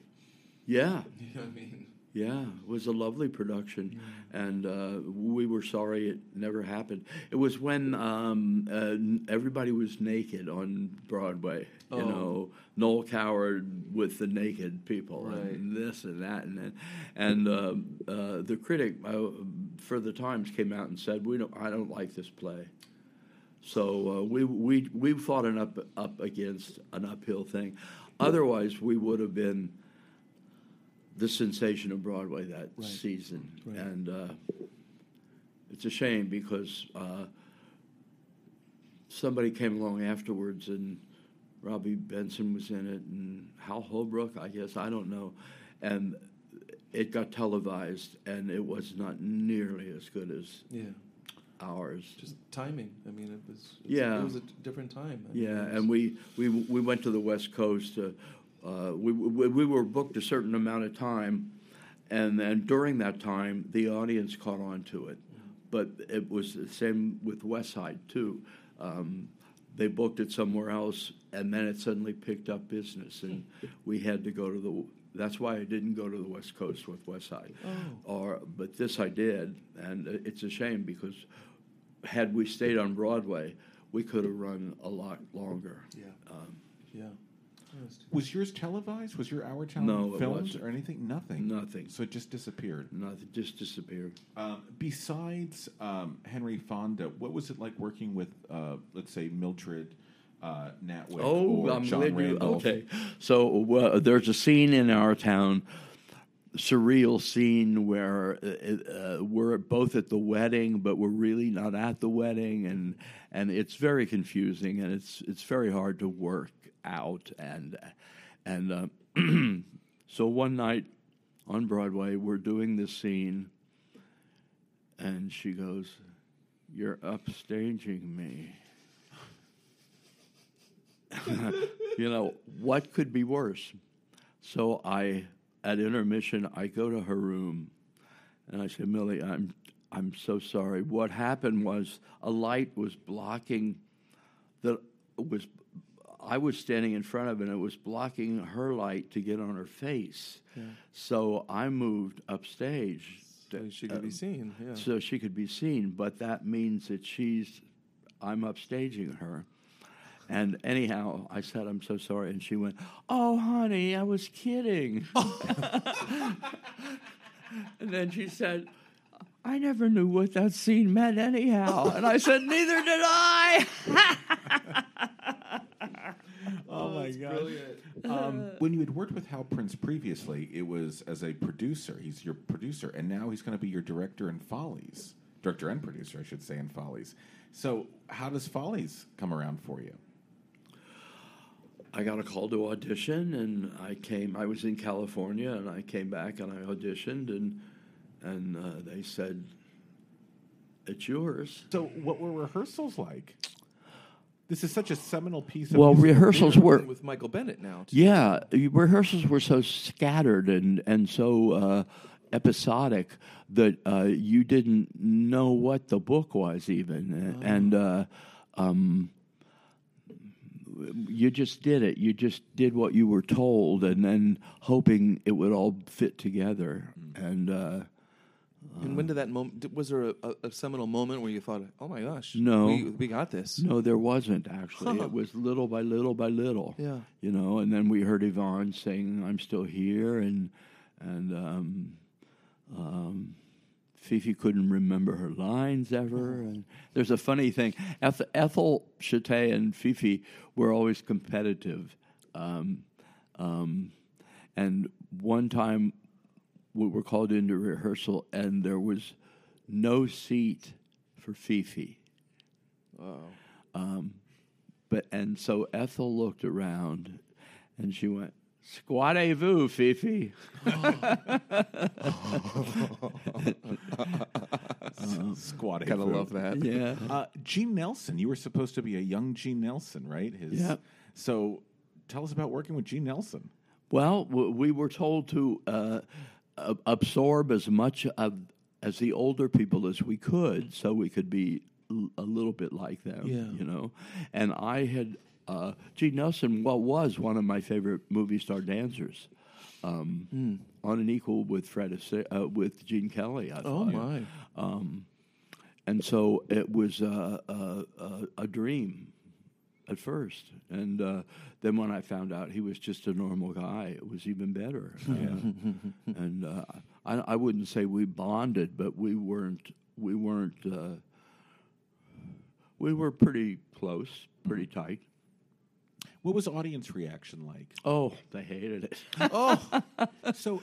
yeah. You know what I mean? Yeah, it was a lovely production, and uh, we were sorry it never happened. It was when um, uh, everybody was naked on Broadway. You Oh. know, Noel Coward with the naked people, and this and that, and then, and um, uh, the critic uh, for the Times came out and said, "We don't, I don't like this play." So uh, we we we fought an up up against an uphill thing. Otherwise, we would have been the sensation of Broadway that Right. season, Right. and uh, it's a shame because uh, somebody came along afterwards and Robby Benson was in it and Hal Holbrook, I guess I don't know, and it got televised and it was not nearly as good as Yeah. ours. Just timing. I mean, it was. it's- Yeah. It was a different time. I Yeah, it was- and we, we we went to the West Coast. Uh, uh, we, we we were booked a certain amount of time, and then during that time, the audience caught on to it. But it was the same with West Side too. Um, they booked it somewhere else, and then it suddenly picked up business, and we had to go to the. That's why I didn't go to the West Coast with West Side, Oh. or but this I did, and it's a shame because had we stayed on Broadway, we could have run a lot longer. Yeah. Um, Yeah. Was yours televised? Was your hour No, televised? it filmed wasn't. or anything? Nothing. Nothing. So it just disappeared. Nothing. Just disappeared. Um, besides um, Henry Fonda, what was it like working with, uh, let's say, Mildred uh, Natwick Oh, or I'm John glad you. Randolph? Okay, so uh, there's a scene in our town, surreal scene where uh, uh, we're both at the wedding, but we're really not at the wedding, and and it's very confusing, and it's it's very hard to work out, and and uh, so one night on Broadway, we're doing this scene, and she goes, "You're upstaging me." you know, what could be worse? So I, at intermission, I go to her room and I say, Millie, I'm, I'm so sorry. What happened was a light was blocking that was, I was standing in front of it and it was blocking her light to get on her face. Yeah. So I moved upstage. So she could be seen, yeah. So she could be seen, but that means that she's, I'm upstaging her. And anyhow, I said, I'm so sorry. And she went, Oh, honey, I was kidding. and then she said, I never knew what that scene meant, anyhow. And I said, Neither did I. Oh, my god! Um, when you had worked with Hal Prince previously, it was as a producer. He's your producer, and now he's going to be your director in Follies, director and producer, I should say, in Follies. So, how does Follies come around for you? I got a call to audition, and I came. I was in California, and I came back and I auditioned, and and uh, they said, "It's yours." So, what were rehearsals like? This is such a seminal piece. of Well, musical rehearsals theater. were with Michael Bennett now. too. Yeah, rehearsals were so scattered and and so uh, episodic that uh, you didn't know what the book was even, Oh. and uh, um, you just did it. You just did what you were told, and then hoping it would all fit together. Mm. And uh, And when did that moment? Was there a, a, a seminal moment where you thought, "Oh my gosh, No, we, we got this"? No, there wasn't actually. Huh. It was little by little by little. Yeah. you know. And then we heard Yvonne saying, "I'm still here," and and um, um, Fifi couldn't remember her lines ever. And there's a funny thing: Eth- Ethel Shutta and Fifi were always competitive. Um, um, and one time we were called into rehearsal, and there was no seat for Fifi. Wow. Um, but and so Ethel looked around, and she went, "Squattez-vous, Fifi?" Squatting. Gotta food. love that. Yeah. Uh, Gene Nelson, you were supposed to be a young Gene Nelson, right? His, Yeah. So tell us about working with Gene Nelson. Well, w- we were told to uh, ab- absorb as much of as the older people as we could, so we could be l- a little bit like them. Yeah. you know. And I had uh, Gene Nelson. Well, was one of my favorite movie star dancers. Um, Hmm. On an equal with Fred uh, with Gene Kelly. I Oh, my. Um, and so it was uh, a, a, a dream at first, and uh, then when I found out he was just a normal guy, it was even better. Yeah. and uh, I, I wouldn't say we bonded, but we weren't. We weren't. Uh, we were pretty close, pretty tight. What was audience reaction like? Oh, they hated it. Oh, so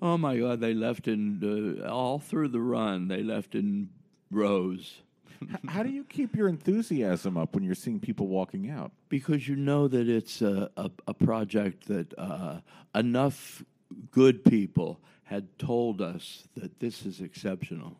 oh my God, they left in uh, all through the run. They left in rows. How do you keep your enthusiasm up when you're seeing people walking out? Because you know that it's a, a, a project that uh, enough good people had told us that this is exceptional.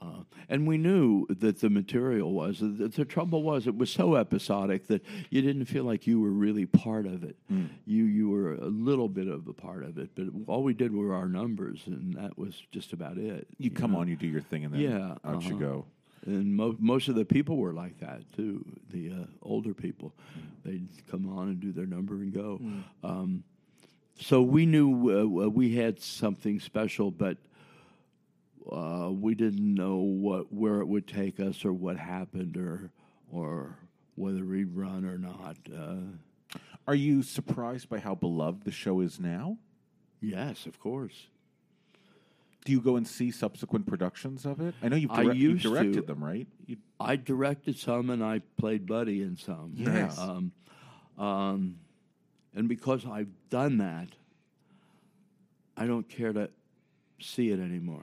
Uh, and we knew that the material was. The, the trouble was, it was so episodic that you didn't feel like you were really part of it. You you were a little bit of a part of it, but all we did were our numbers, and that was just about it. You come know? on, you do your thing, and then yeah, out you uh-huh. go. And mo- most of the people were like that too. The uh, older people, they'd come on and do their number and go. Um, so we knew uh, uh, we had something special, but uh, we didn't know what where it would take us or what happened or or whether we'd run or not. Uh, Are you surprised by how beloved the show is now? yes, of course. Do you go and see subsequent productions of it? I know you've, I direct- you've used to. directed them, right? You, I directed some and I played Buddy in some. Yes. Um, um, and because I've done that, I don't care to see it anymore.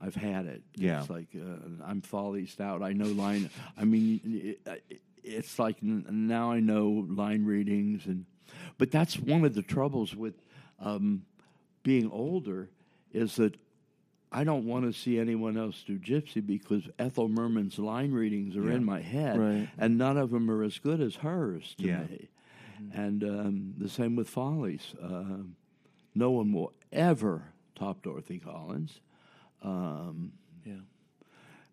I've had it. Yeah. It's like uh, I'm follied out. I know line. I mean, it, it- it's like n- now I know line readings, and but that's one of the troubles with um, being older is that I don't want to see anyone else do Gypsy because Ethel Merman's line readings are Yeah. in my head, Right. and none of them are as good as hers to Yeah. me. And um, the same with Follies. Um no one will ever top Dorothy Collins. Um, Yeah.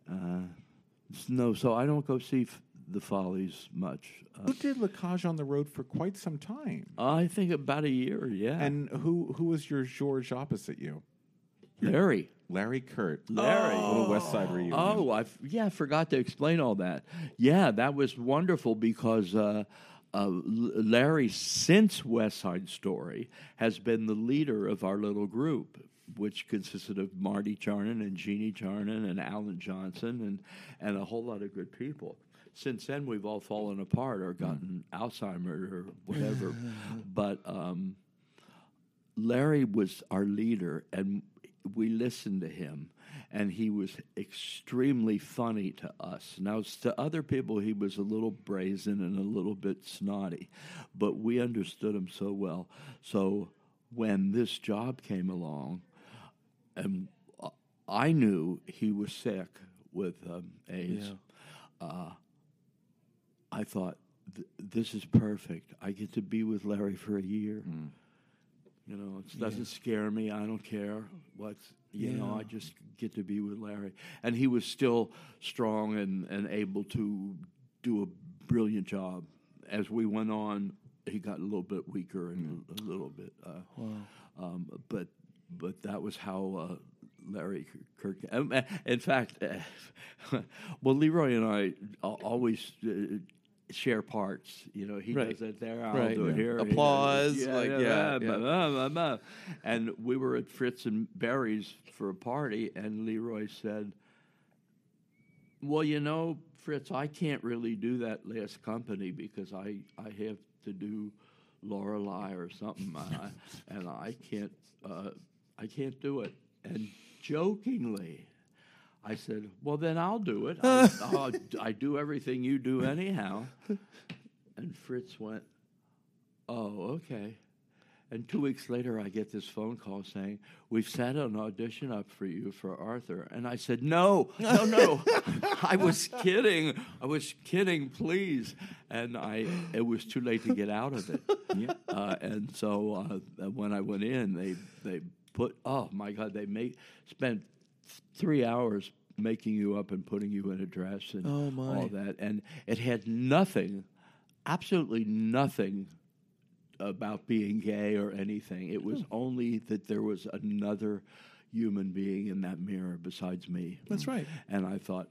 uh, no, so I don't go see f- the Follies much. Uh, who did La Cage on the road for quite some time? I think about a year, yeah. And who who was your George opposite you? Larry. Larry Kert. Larry. Little West Side reunion. Oh, I f- yeah, I forgot to explain all that. Yeah, that was wonderful because uh, uh, Larry, since West Side Story, has been the leader of our little group, which consisted of Marty Charnin and Jeannie Charnan and Alan Johnson and and a whole lot of good people. Since then, we've all fallen apart or gotten Alzheimer's or whatever. but um, Larry was our leader, and we listened to him, and he was extremely funny to us. Now, to other people, he was a little brazen and a little bit snotty, but we understood him so well. So when this job came along, and uh, I knew he was sick with um, AIDS, uh, I thought, this is perfect. I get to be with Larry for a year. You know, it doesn't scare me. I don't care what's, you know, I just get to be with Larry. And he was still strong and, and able to do a brilliant job. As we went on, he got a little bit weaker and a, a little bit. Uh, um, but but that was how uh, Larry Kert. Um, uh, in fact, uh, well, Leroy and I al- always. Uh, Share parts, you know. He Right. does it there. I'll Right. do it Yeah. here. Applause, Yeah, like, yeah, yeah, yeah. blah, blah, blah. And we were at Fritz and Barry's for a party, and Leroy said, "Well, you know, Fritz, I can't really do that last company because I I have to do Lorelei or something, I, and I can't uh, I can't do it." And jokingly, I said, "Well, then I'll do it. I, I'll, I do everything you do anyhow." And Fritz went, "Oh, okay." And two weeks later, I get this phone call saying, "We've set an audition up for you for Arthur." And I said, "No, no, no! I was kidding. I was kidding. Please." And I, it was too late to get out of it. Yeah. Uh, and so uh, when I went in, they they put, oh my God, they made spent three hours making you up and putting you in a dress and Oh, my. all that, and it had nothing, absolutely nothing about being gay or anything. It was oh. only that there was another human being in that mirror besides me. That's right. And I thought,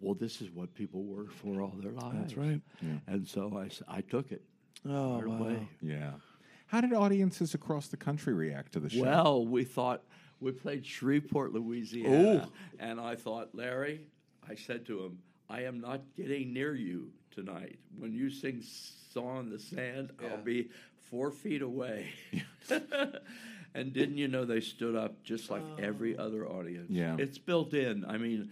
well, this is what people work for all their lives. That's right. And so I, I took it. Oh, right wow. away. Yeah. How did audiences across the country react to the show? Well, we thought we played Shreveport, Louisiana, and I thought, Larry, I said to him, I am not getting near you tonight. When you sing "Song on the Sand," I'll be four feet away. and didn't you know they stood up just like every other audience? Yeah. it's built in. I mean.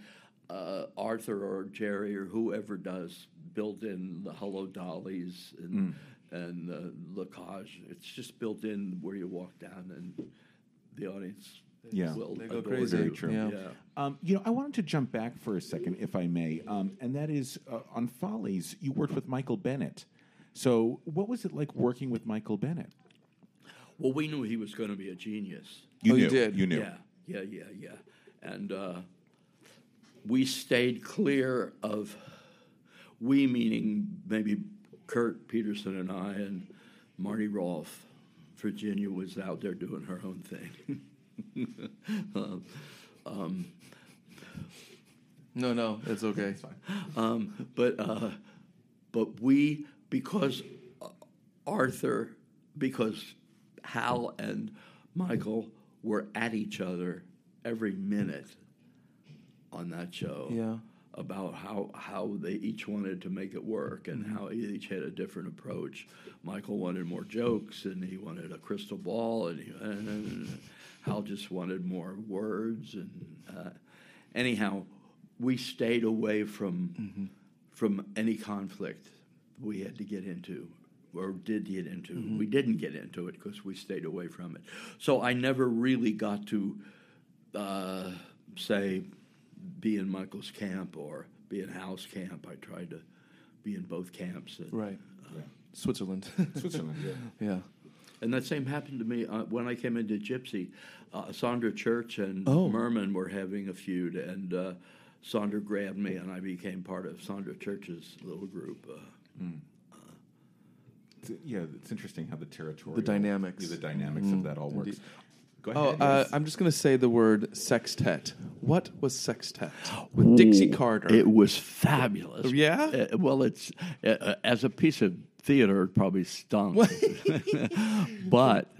Uh, Arthur or Jerry or whoever does built in the hello dollies and and the lacage. It's just built in where you walk down and the audience Yeah. will They go crazy. Very true. Yeah. Um, you know, I wanted to jump back for a second, if I may, um, and that is uh, on Follies. You worked with Michael Bennett. So, what was it like working with Michael Bennett? Well, we knew he was going to be a genius. You Oh, you did? You knew. Yeah, yeah, yeah, yeah. And uh, we stayed clear of we, meaning maybe Kurt Peterson and I, and Marti Rolph. Virginia was out there doing her own thing. um, No, no, it's okay. um, but uh, but we because uh, Arthur because Hal and Michael were at each other every minute on that show. Yeah. About how, how they each wanted to make it work and how each had a different approach. Michael wanted more jokes and he wanted a crystal ball and, he, and Hal just wanted more words and uh, anyhow, we stayed away from from any conflict we had to get into or did get into. We didn't get into it because we stayed away from it. So I never really got to uh, say be in Michael's camp or be in Hal's camp. I tried to be in both camps. And, Right. Switzerland. Switzerland, yeah. yeah. and that same happened to me uh, when I came into Gypsy. Uh, Sandra Church and Oh. Merman were having a feud, and uh, Sandra grabbed me, and I became part of Sandra Church's little group. Uh, It's- yeah, it's interesting how the territory, The dynamics. the dynamics Mm, of that all works. indeed. Go Oh, ahead. uh, yes. I'm just going to say the word sextet. What was sextet? With Dixie Carter. It was fabulous. Yeah? Uh, well, it's uh, uh, as a piece of theater, it probably stunk. but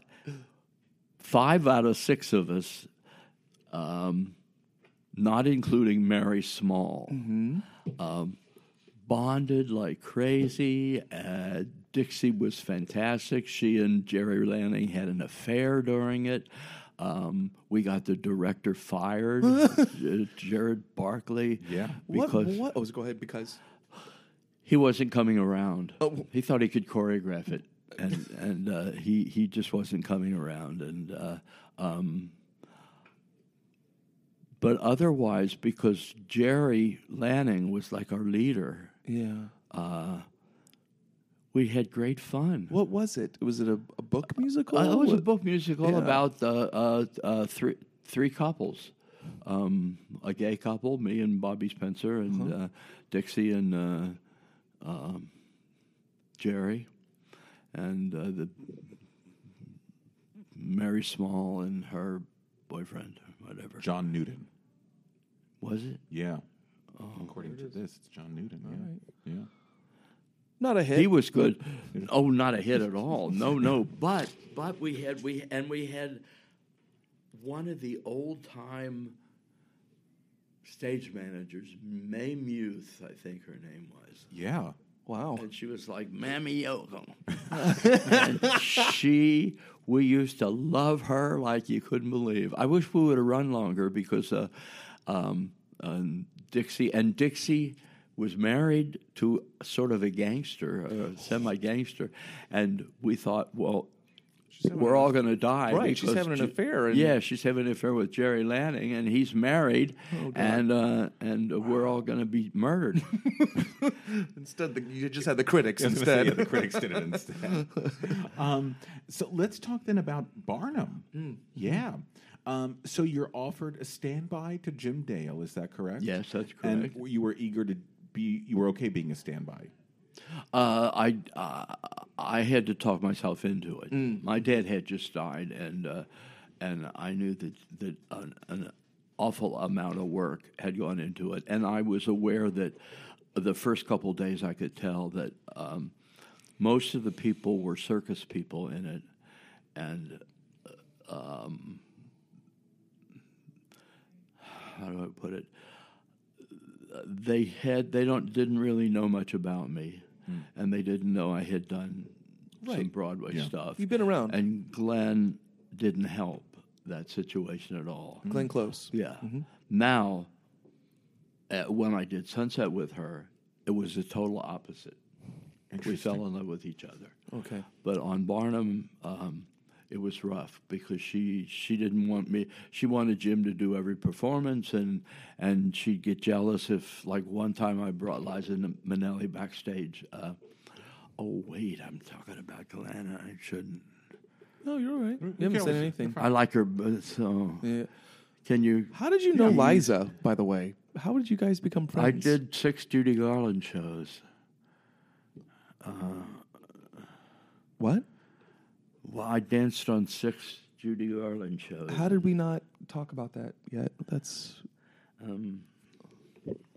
five out of six of us, um, not including Mary Small, um, bonded like crazy. Uh, Dixie was fantastic. She and Jerry Lanning had an affair during it. Um, we got the director fired, Jered Barclay. Yeah. what? because What? Oh, go ahead. Because he wasn't coming around. Oh. He thought he could choreograph it, and and uh, he he just wasn't coming around. And uh, um, but otherwise, because Jerry Lanning was like our leader, yeah. uh, we had great fun. What was it? Was it a, a book musical? Uh, it was a book musical Yeah. about uh, uh, uh, three three couples, um, a gay couple, me and Bobby Spencer, and Uh-huh. uh, Dixie and uh, um, Jerry, and uh, the Mary Small and her boyfriend, whatever. John Newton. Was it? Yeah. Oh, According to this, it's John Newton. Yeah. Yeah. Not a hit. He was good. Oh, not a hit at all. No, no. But but we had we and we had one of the old time stage managers, May Muth, I think her name was. Yeah. Wow. And she was like Mammy Yokum. and she, we used to love her like you couldn't believe. I wish we would have run longer because uh, um, and Dixie, and Dixie was married to sort of a gangster, a semi gangster, and we thought, well. We're all going to die. Right, she's having an affair and- yeah, she's having an affair with Jerry Lanning, and he's married, Oh, and uh, and we're all going to be murdered. Instead, the, you just had the critics I say, instead. yeah, the critics did it instead. um, so let's talk then about Barnum. Hmm. Yeah. Um, so you're offered a standby to Jim Dale, is that correct? Yes, that's correct. And correct. you were eager to be, you were okay being a standby. Uh, I uh, I had to talk myself into it. Mm. My dad had just died, and uh, and I knew that that an, an awful amount of work had gone into it, and I was aware that the first couple days I could tell that um, most of the people were circus people in it, and um, how do I put it? They had they don't didn't really know much about me, and they didn't know I had done some Broadway Yeah. stuff. You've been around. and Glenn didn't help that situation at all. Glenn Close. Yeah. Mhm. Now, uh, when I did Sunset with her, it was the total opposite. We fell in love with each other. Okay. But on Barnum, um, it was rough because she she didn't want me. She wanted Jim to do every performance, and and she'd get jealous if, like one time, I brought Liza Minnelli backstage. Uh, oh wait, I'm talking about Galana I shouldn't. No, you're all right. You haven't said anything. I like her, but so. Yeah. Can you? How did you know Yeah. Liza, by the way? How did you guys become friends? I did six Judy Garland shows. Uh, What? Well, I danced on six Judy Garland shows. How did we not talk about that yet? That's Um,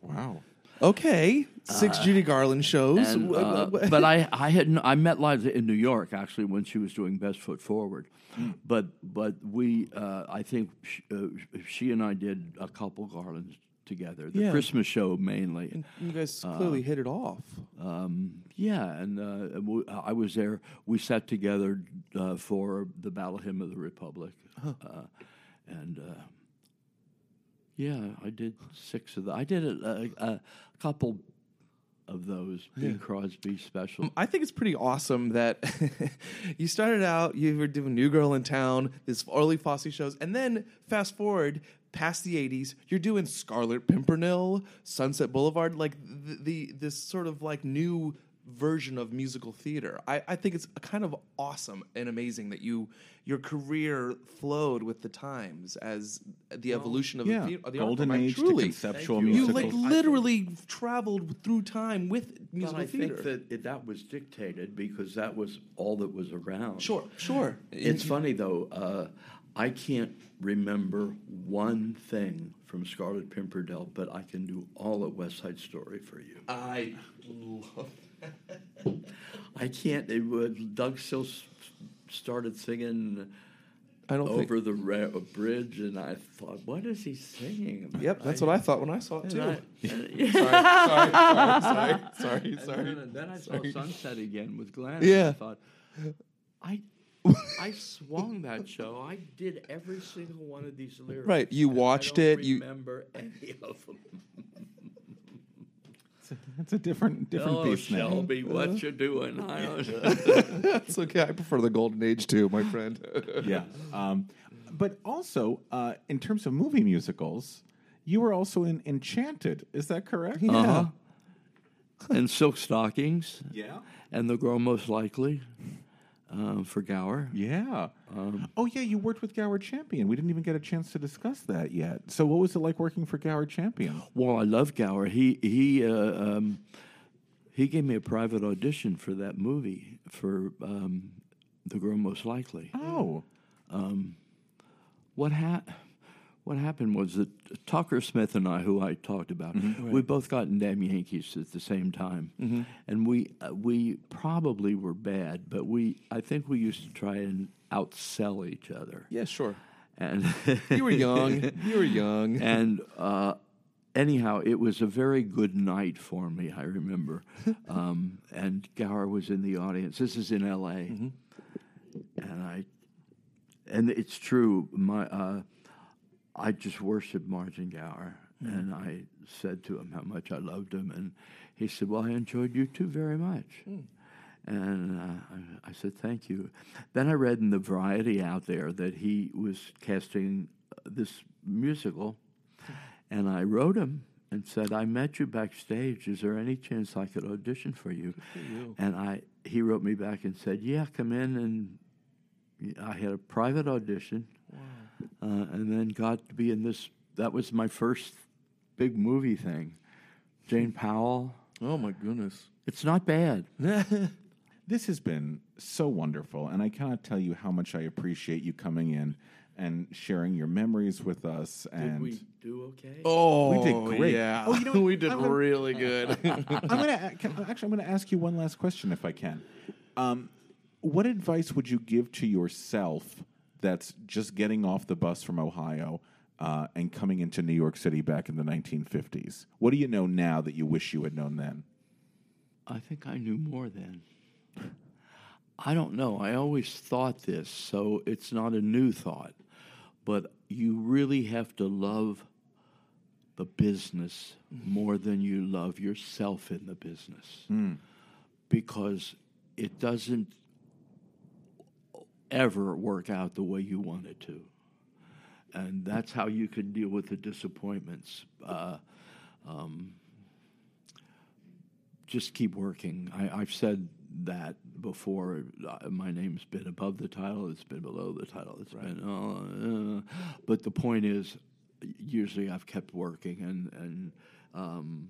wow. Okay, six Uh, Judy Garland shows. and, uh, but I, I had I met Liza in New York actually when she was doing Best Foot Forward, Hmm. but but we uh, I think sh- uh, she and I did a couple Garlands together. The Yeah. Christmas show mainly. And you guys Uh, clearly hit it off. Um, yeah, and uh, and we, I was there. We sat together uh, for the Battle Hymn of the Republic, Huh. uh, and uh, yeah, I did six of the. I did a, a, a couple of those Bing Yeah. Crosby special. I think it's pretty awesome that you started out, you were doing New Girl in Town, this early Fosse shows, and then fast forward past the 80s, you're doing Scarlet Pimpernel, Sunset Boulevard, like the, the this sort of like new version of musical theater. I, I think it's kind of awesome and amazing that you your career flowed with the times as the evolution of yeah. the, the Golden art form. age to truly, conceptual you musicals. like I think- literally traveled through time with But musical I theater. think that it, that was dictated because that was all that was around. Sure, sure. It's funny though. Uh, I can't remember one thing from Scarlet Pimpernel, but I can do all of West Side Story for you. I love I can't. It, was- Doug still started singing. I don't think- over the ra- bridge, and I thought, what is he singing? Yep, that's what I thought when I saw it too. I- sorry, sorry, sorry, sorry, sorry, And sorry. then, uh, then I saw Sorry. Sunset again with Glenn. Yeah. And I thought, I, I swung that show. I did every single one of these lyrics. Right, you and I watched don't it, you- remember any of them. It's a different different oh, beast now. Shelby, what you doing? I don't That's okay. I prefer the golden age too, my friend. yeah. Um, but also, uh, in terms of movie musicals, you were also in Enchanted. Is that correct? Uh-huh. and Silk Stockings. Yeah. And The Girl Most Likely um, for Gower. Yeah. Um, Oh yeah, you worked with Gower Champion. We didn't even get a chance to discuss that yet. So, what was it like working for Gower Champion? Well, I love Gower. He he uh, um, he gave me a private audition for that movie for um, The Girl Most Likely. Oh. Um, what ha- what happened was that Tucker Smith and I, who I talked about, Mm-hmm. we both got in Damn Yankees at the same time, Mhm. and we uh, we probably were bad, but we I think we used to try and outsell each other. Yeah, sure. And You were young. You were young. And uh, anyhow, it was a very good night for me. I remember, um, and Gower was in the audience. This is in L.A. Mm-hmm. and I, and it's true. My uh, I just worshipped Martin Gower, Mm. and I said to him how much I loved him, and he said, "Well, I enjoyed you too very much." Mm. And uh, I, I said, "Thank you." Then I read in the Variety out there that he was casting uh, this musical, and I wrote him and said, "I met you backstage. Is there any chance I could audition for you?" for you. And I, he wrote me back and said, "Yeah, come in." And I had a private audition, uh, and then got to be in this. That was my first big movie thing. Jane Powell. Oh my goodness! It's not bad. This has been so wonderful, and I cannot tell you how much I appreciate you coming in and sharing your memories with us. And we do okay? Oh, we did great. Yeah, Oh, you know what? we did I'm gonna- really good. I'm gonna can, actually. I'm gonna ask you one last question, if I can. Um, what advice would you give to yourself that's just getting off the bus from Ohio uh, and coming into New York City back in the 1950s? What do you know now that you wish you had known then? I think I knew more then. I don't know. I always thought this, so it's not a new thought. But you really have to love the business more than you love yourself in the business. Because it doesn't ever work out the way you want it to. And that's how you can deal with the disappointments. Uh, um, just keep working. I, I've said that before. Uh, my name's been above the title. It's been below the title. It's right. been, uh, uh, but the point is, usually I've kept working, and and um,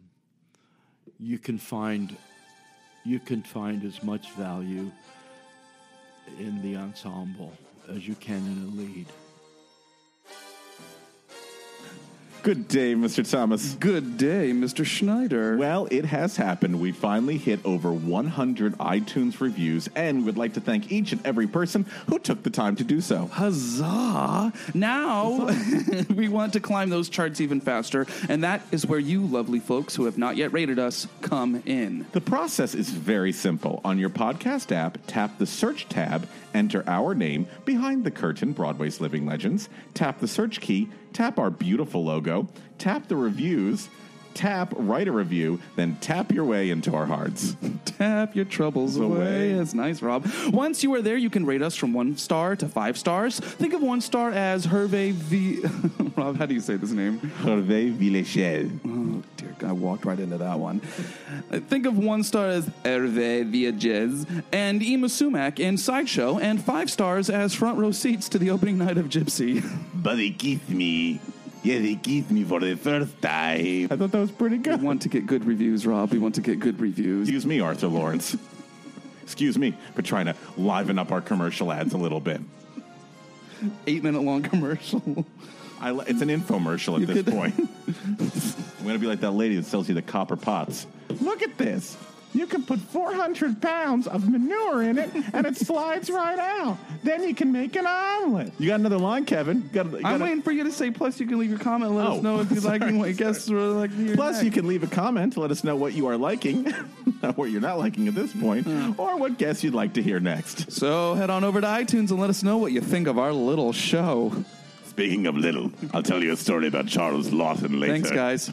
you can find you can find as much value in the ensemble as you can in a lead. Good day, Mr. Thomas. Good day, Mr. Schneider. Well, it has happened. We finally hit over 100 iTunes reviews, and we would like to thank each and every person who took the time to do so. Huzzah! Now we want to climb those charts even faster, and that is where you, lovely folks who have not yet rated us, come in. The process is very simple. On your podcast app, tap the search tab, enter our name, Behind the Curtain, Broadway's Living Legends, tap the search key, tap our beautiful logo, tap the reviews, tap write a review, then tap your way into our hearts. Tap your troubles away. That's nice, Rob. Once you are there, you can rate us from one star to five stars. Think of one star as Hervé V. Rob, how do you say this name? Hervé Villechaize. Oh, dear God, I walked right into that one. Think of one star as Hervé Villechaize and Yma Sumac in Sideshow, and five stars as front row seats to the opening night of Gypsy. But they kissed me. Yeah, they kissed me for the first time. I thought that was pretty good. We want to get good reviews, Rob. We want to get good reviews. Excuse me, Arthur Laurents. Excuse me for trying to liven up our commercial ads a little bit. Eight minute long commercial. I, li- it's an infomercial at You this could- point. I'm going to be like that lady that sells you the copper pots. Look at this. You can put 400 pounds of manure in it, and it slides right out. Then you can make an omelet. You got another line, Kevin? You got, you I'm a- waiting for you to say. Plus, you can leave your comment. and Let Oh, us know if you're sorry, liking what guests were like. your Plus, neck. you can leave a comment to let us know what you are liking, not what you're not liking at this point, or what guests you'd like to hear next. So head on over to iTunes and let us know what you think of our little show. Speaking of little, I'll tell you a story about Charles Laughton later. Thanks, guys.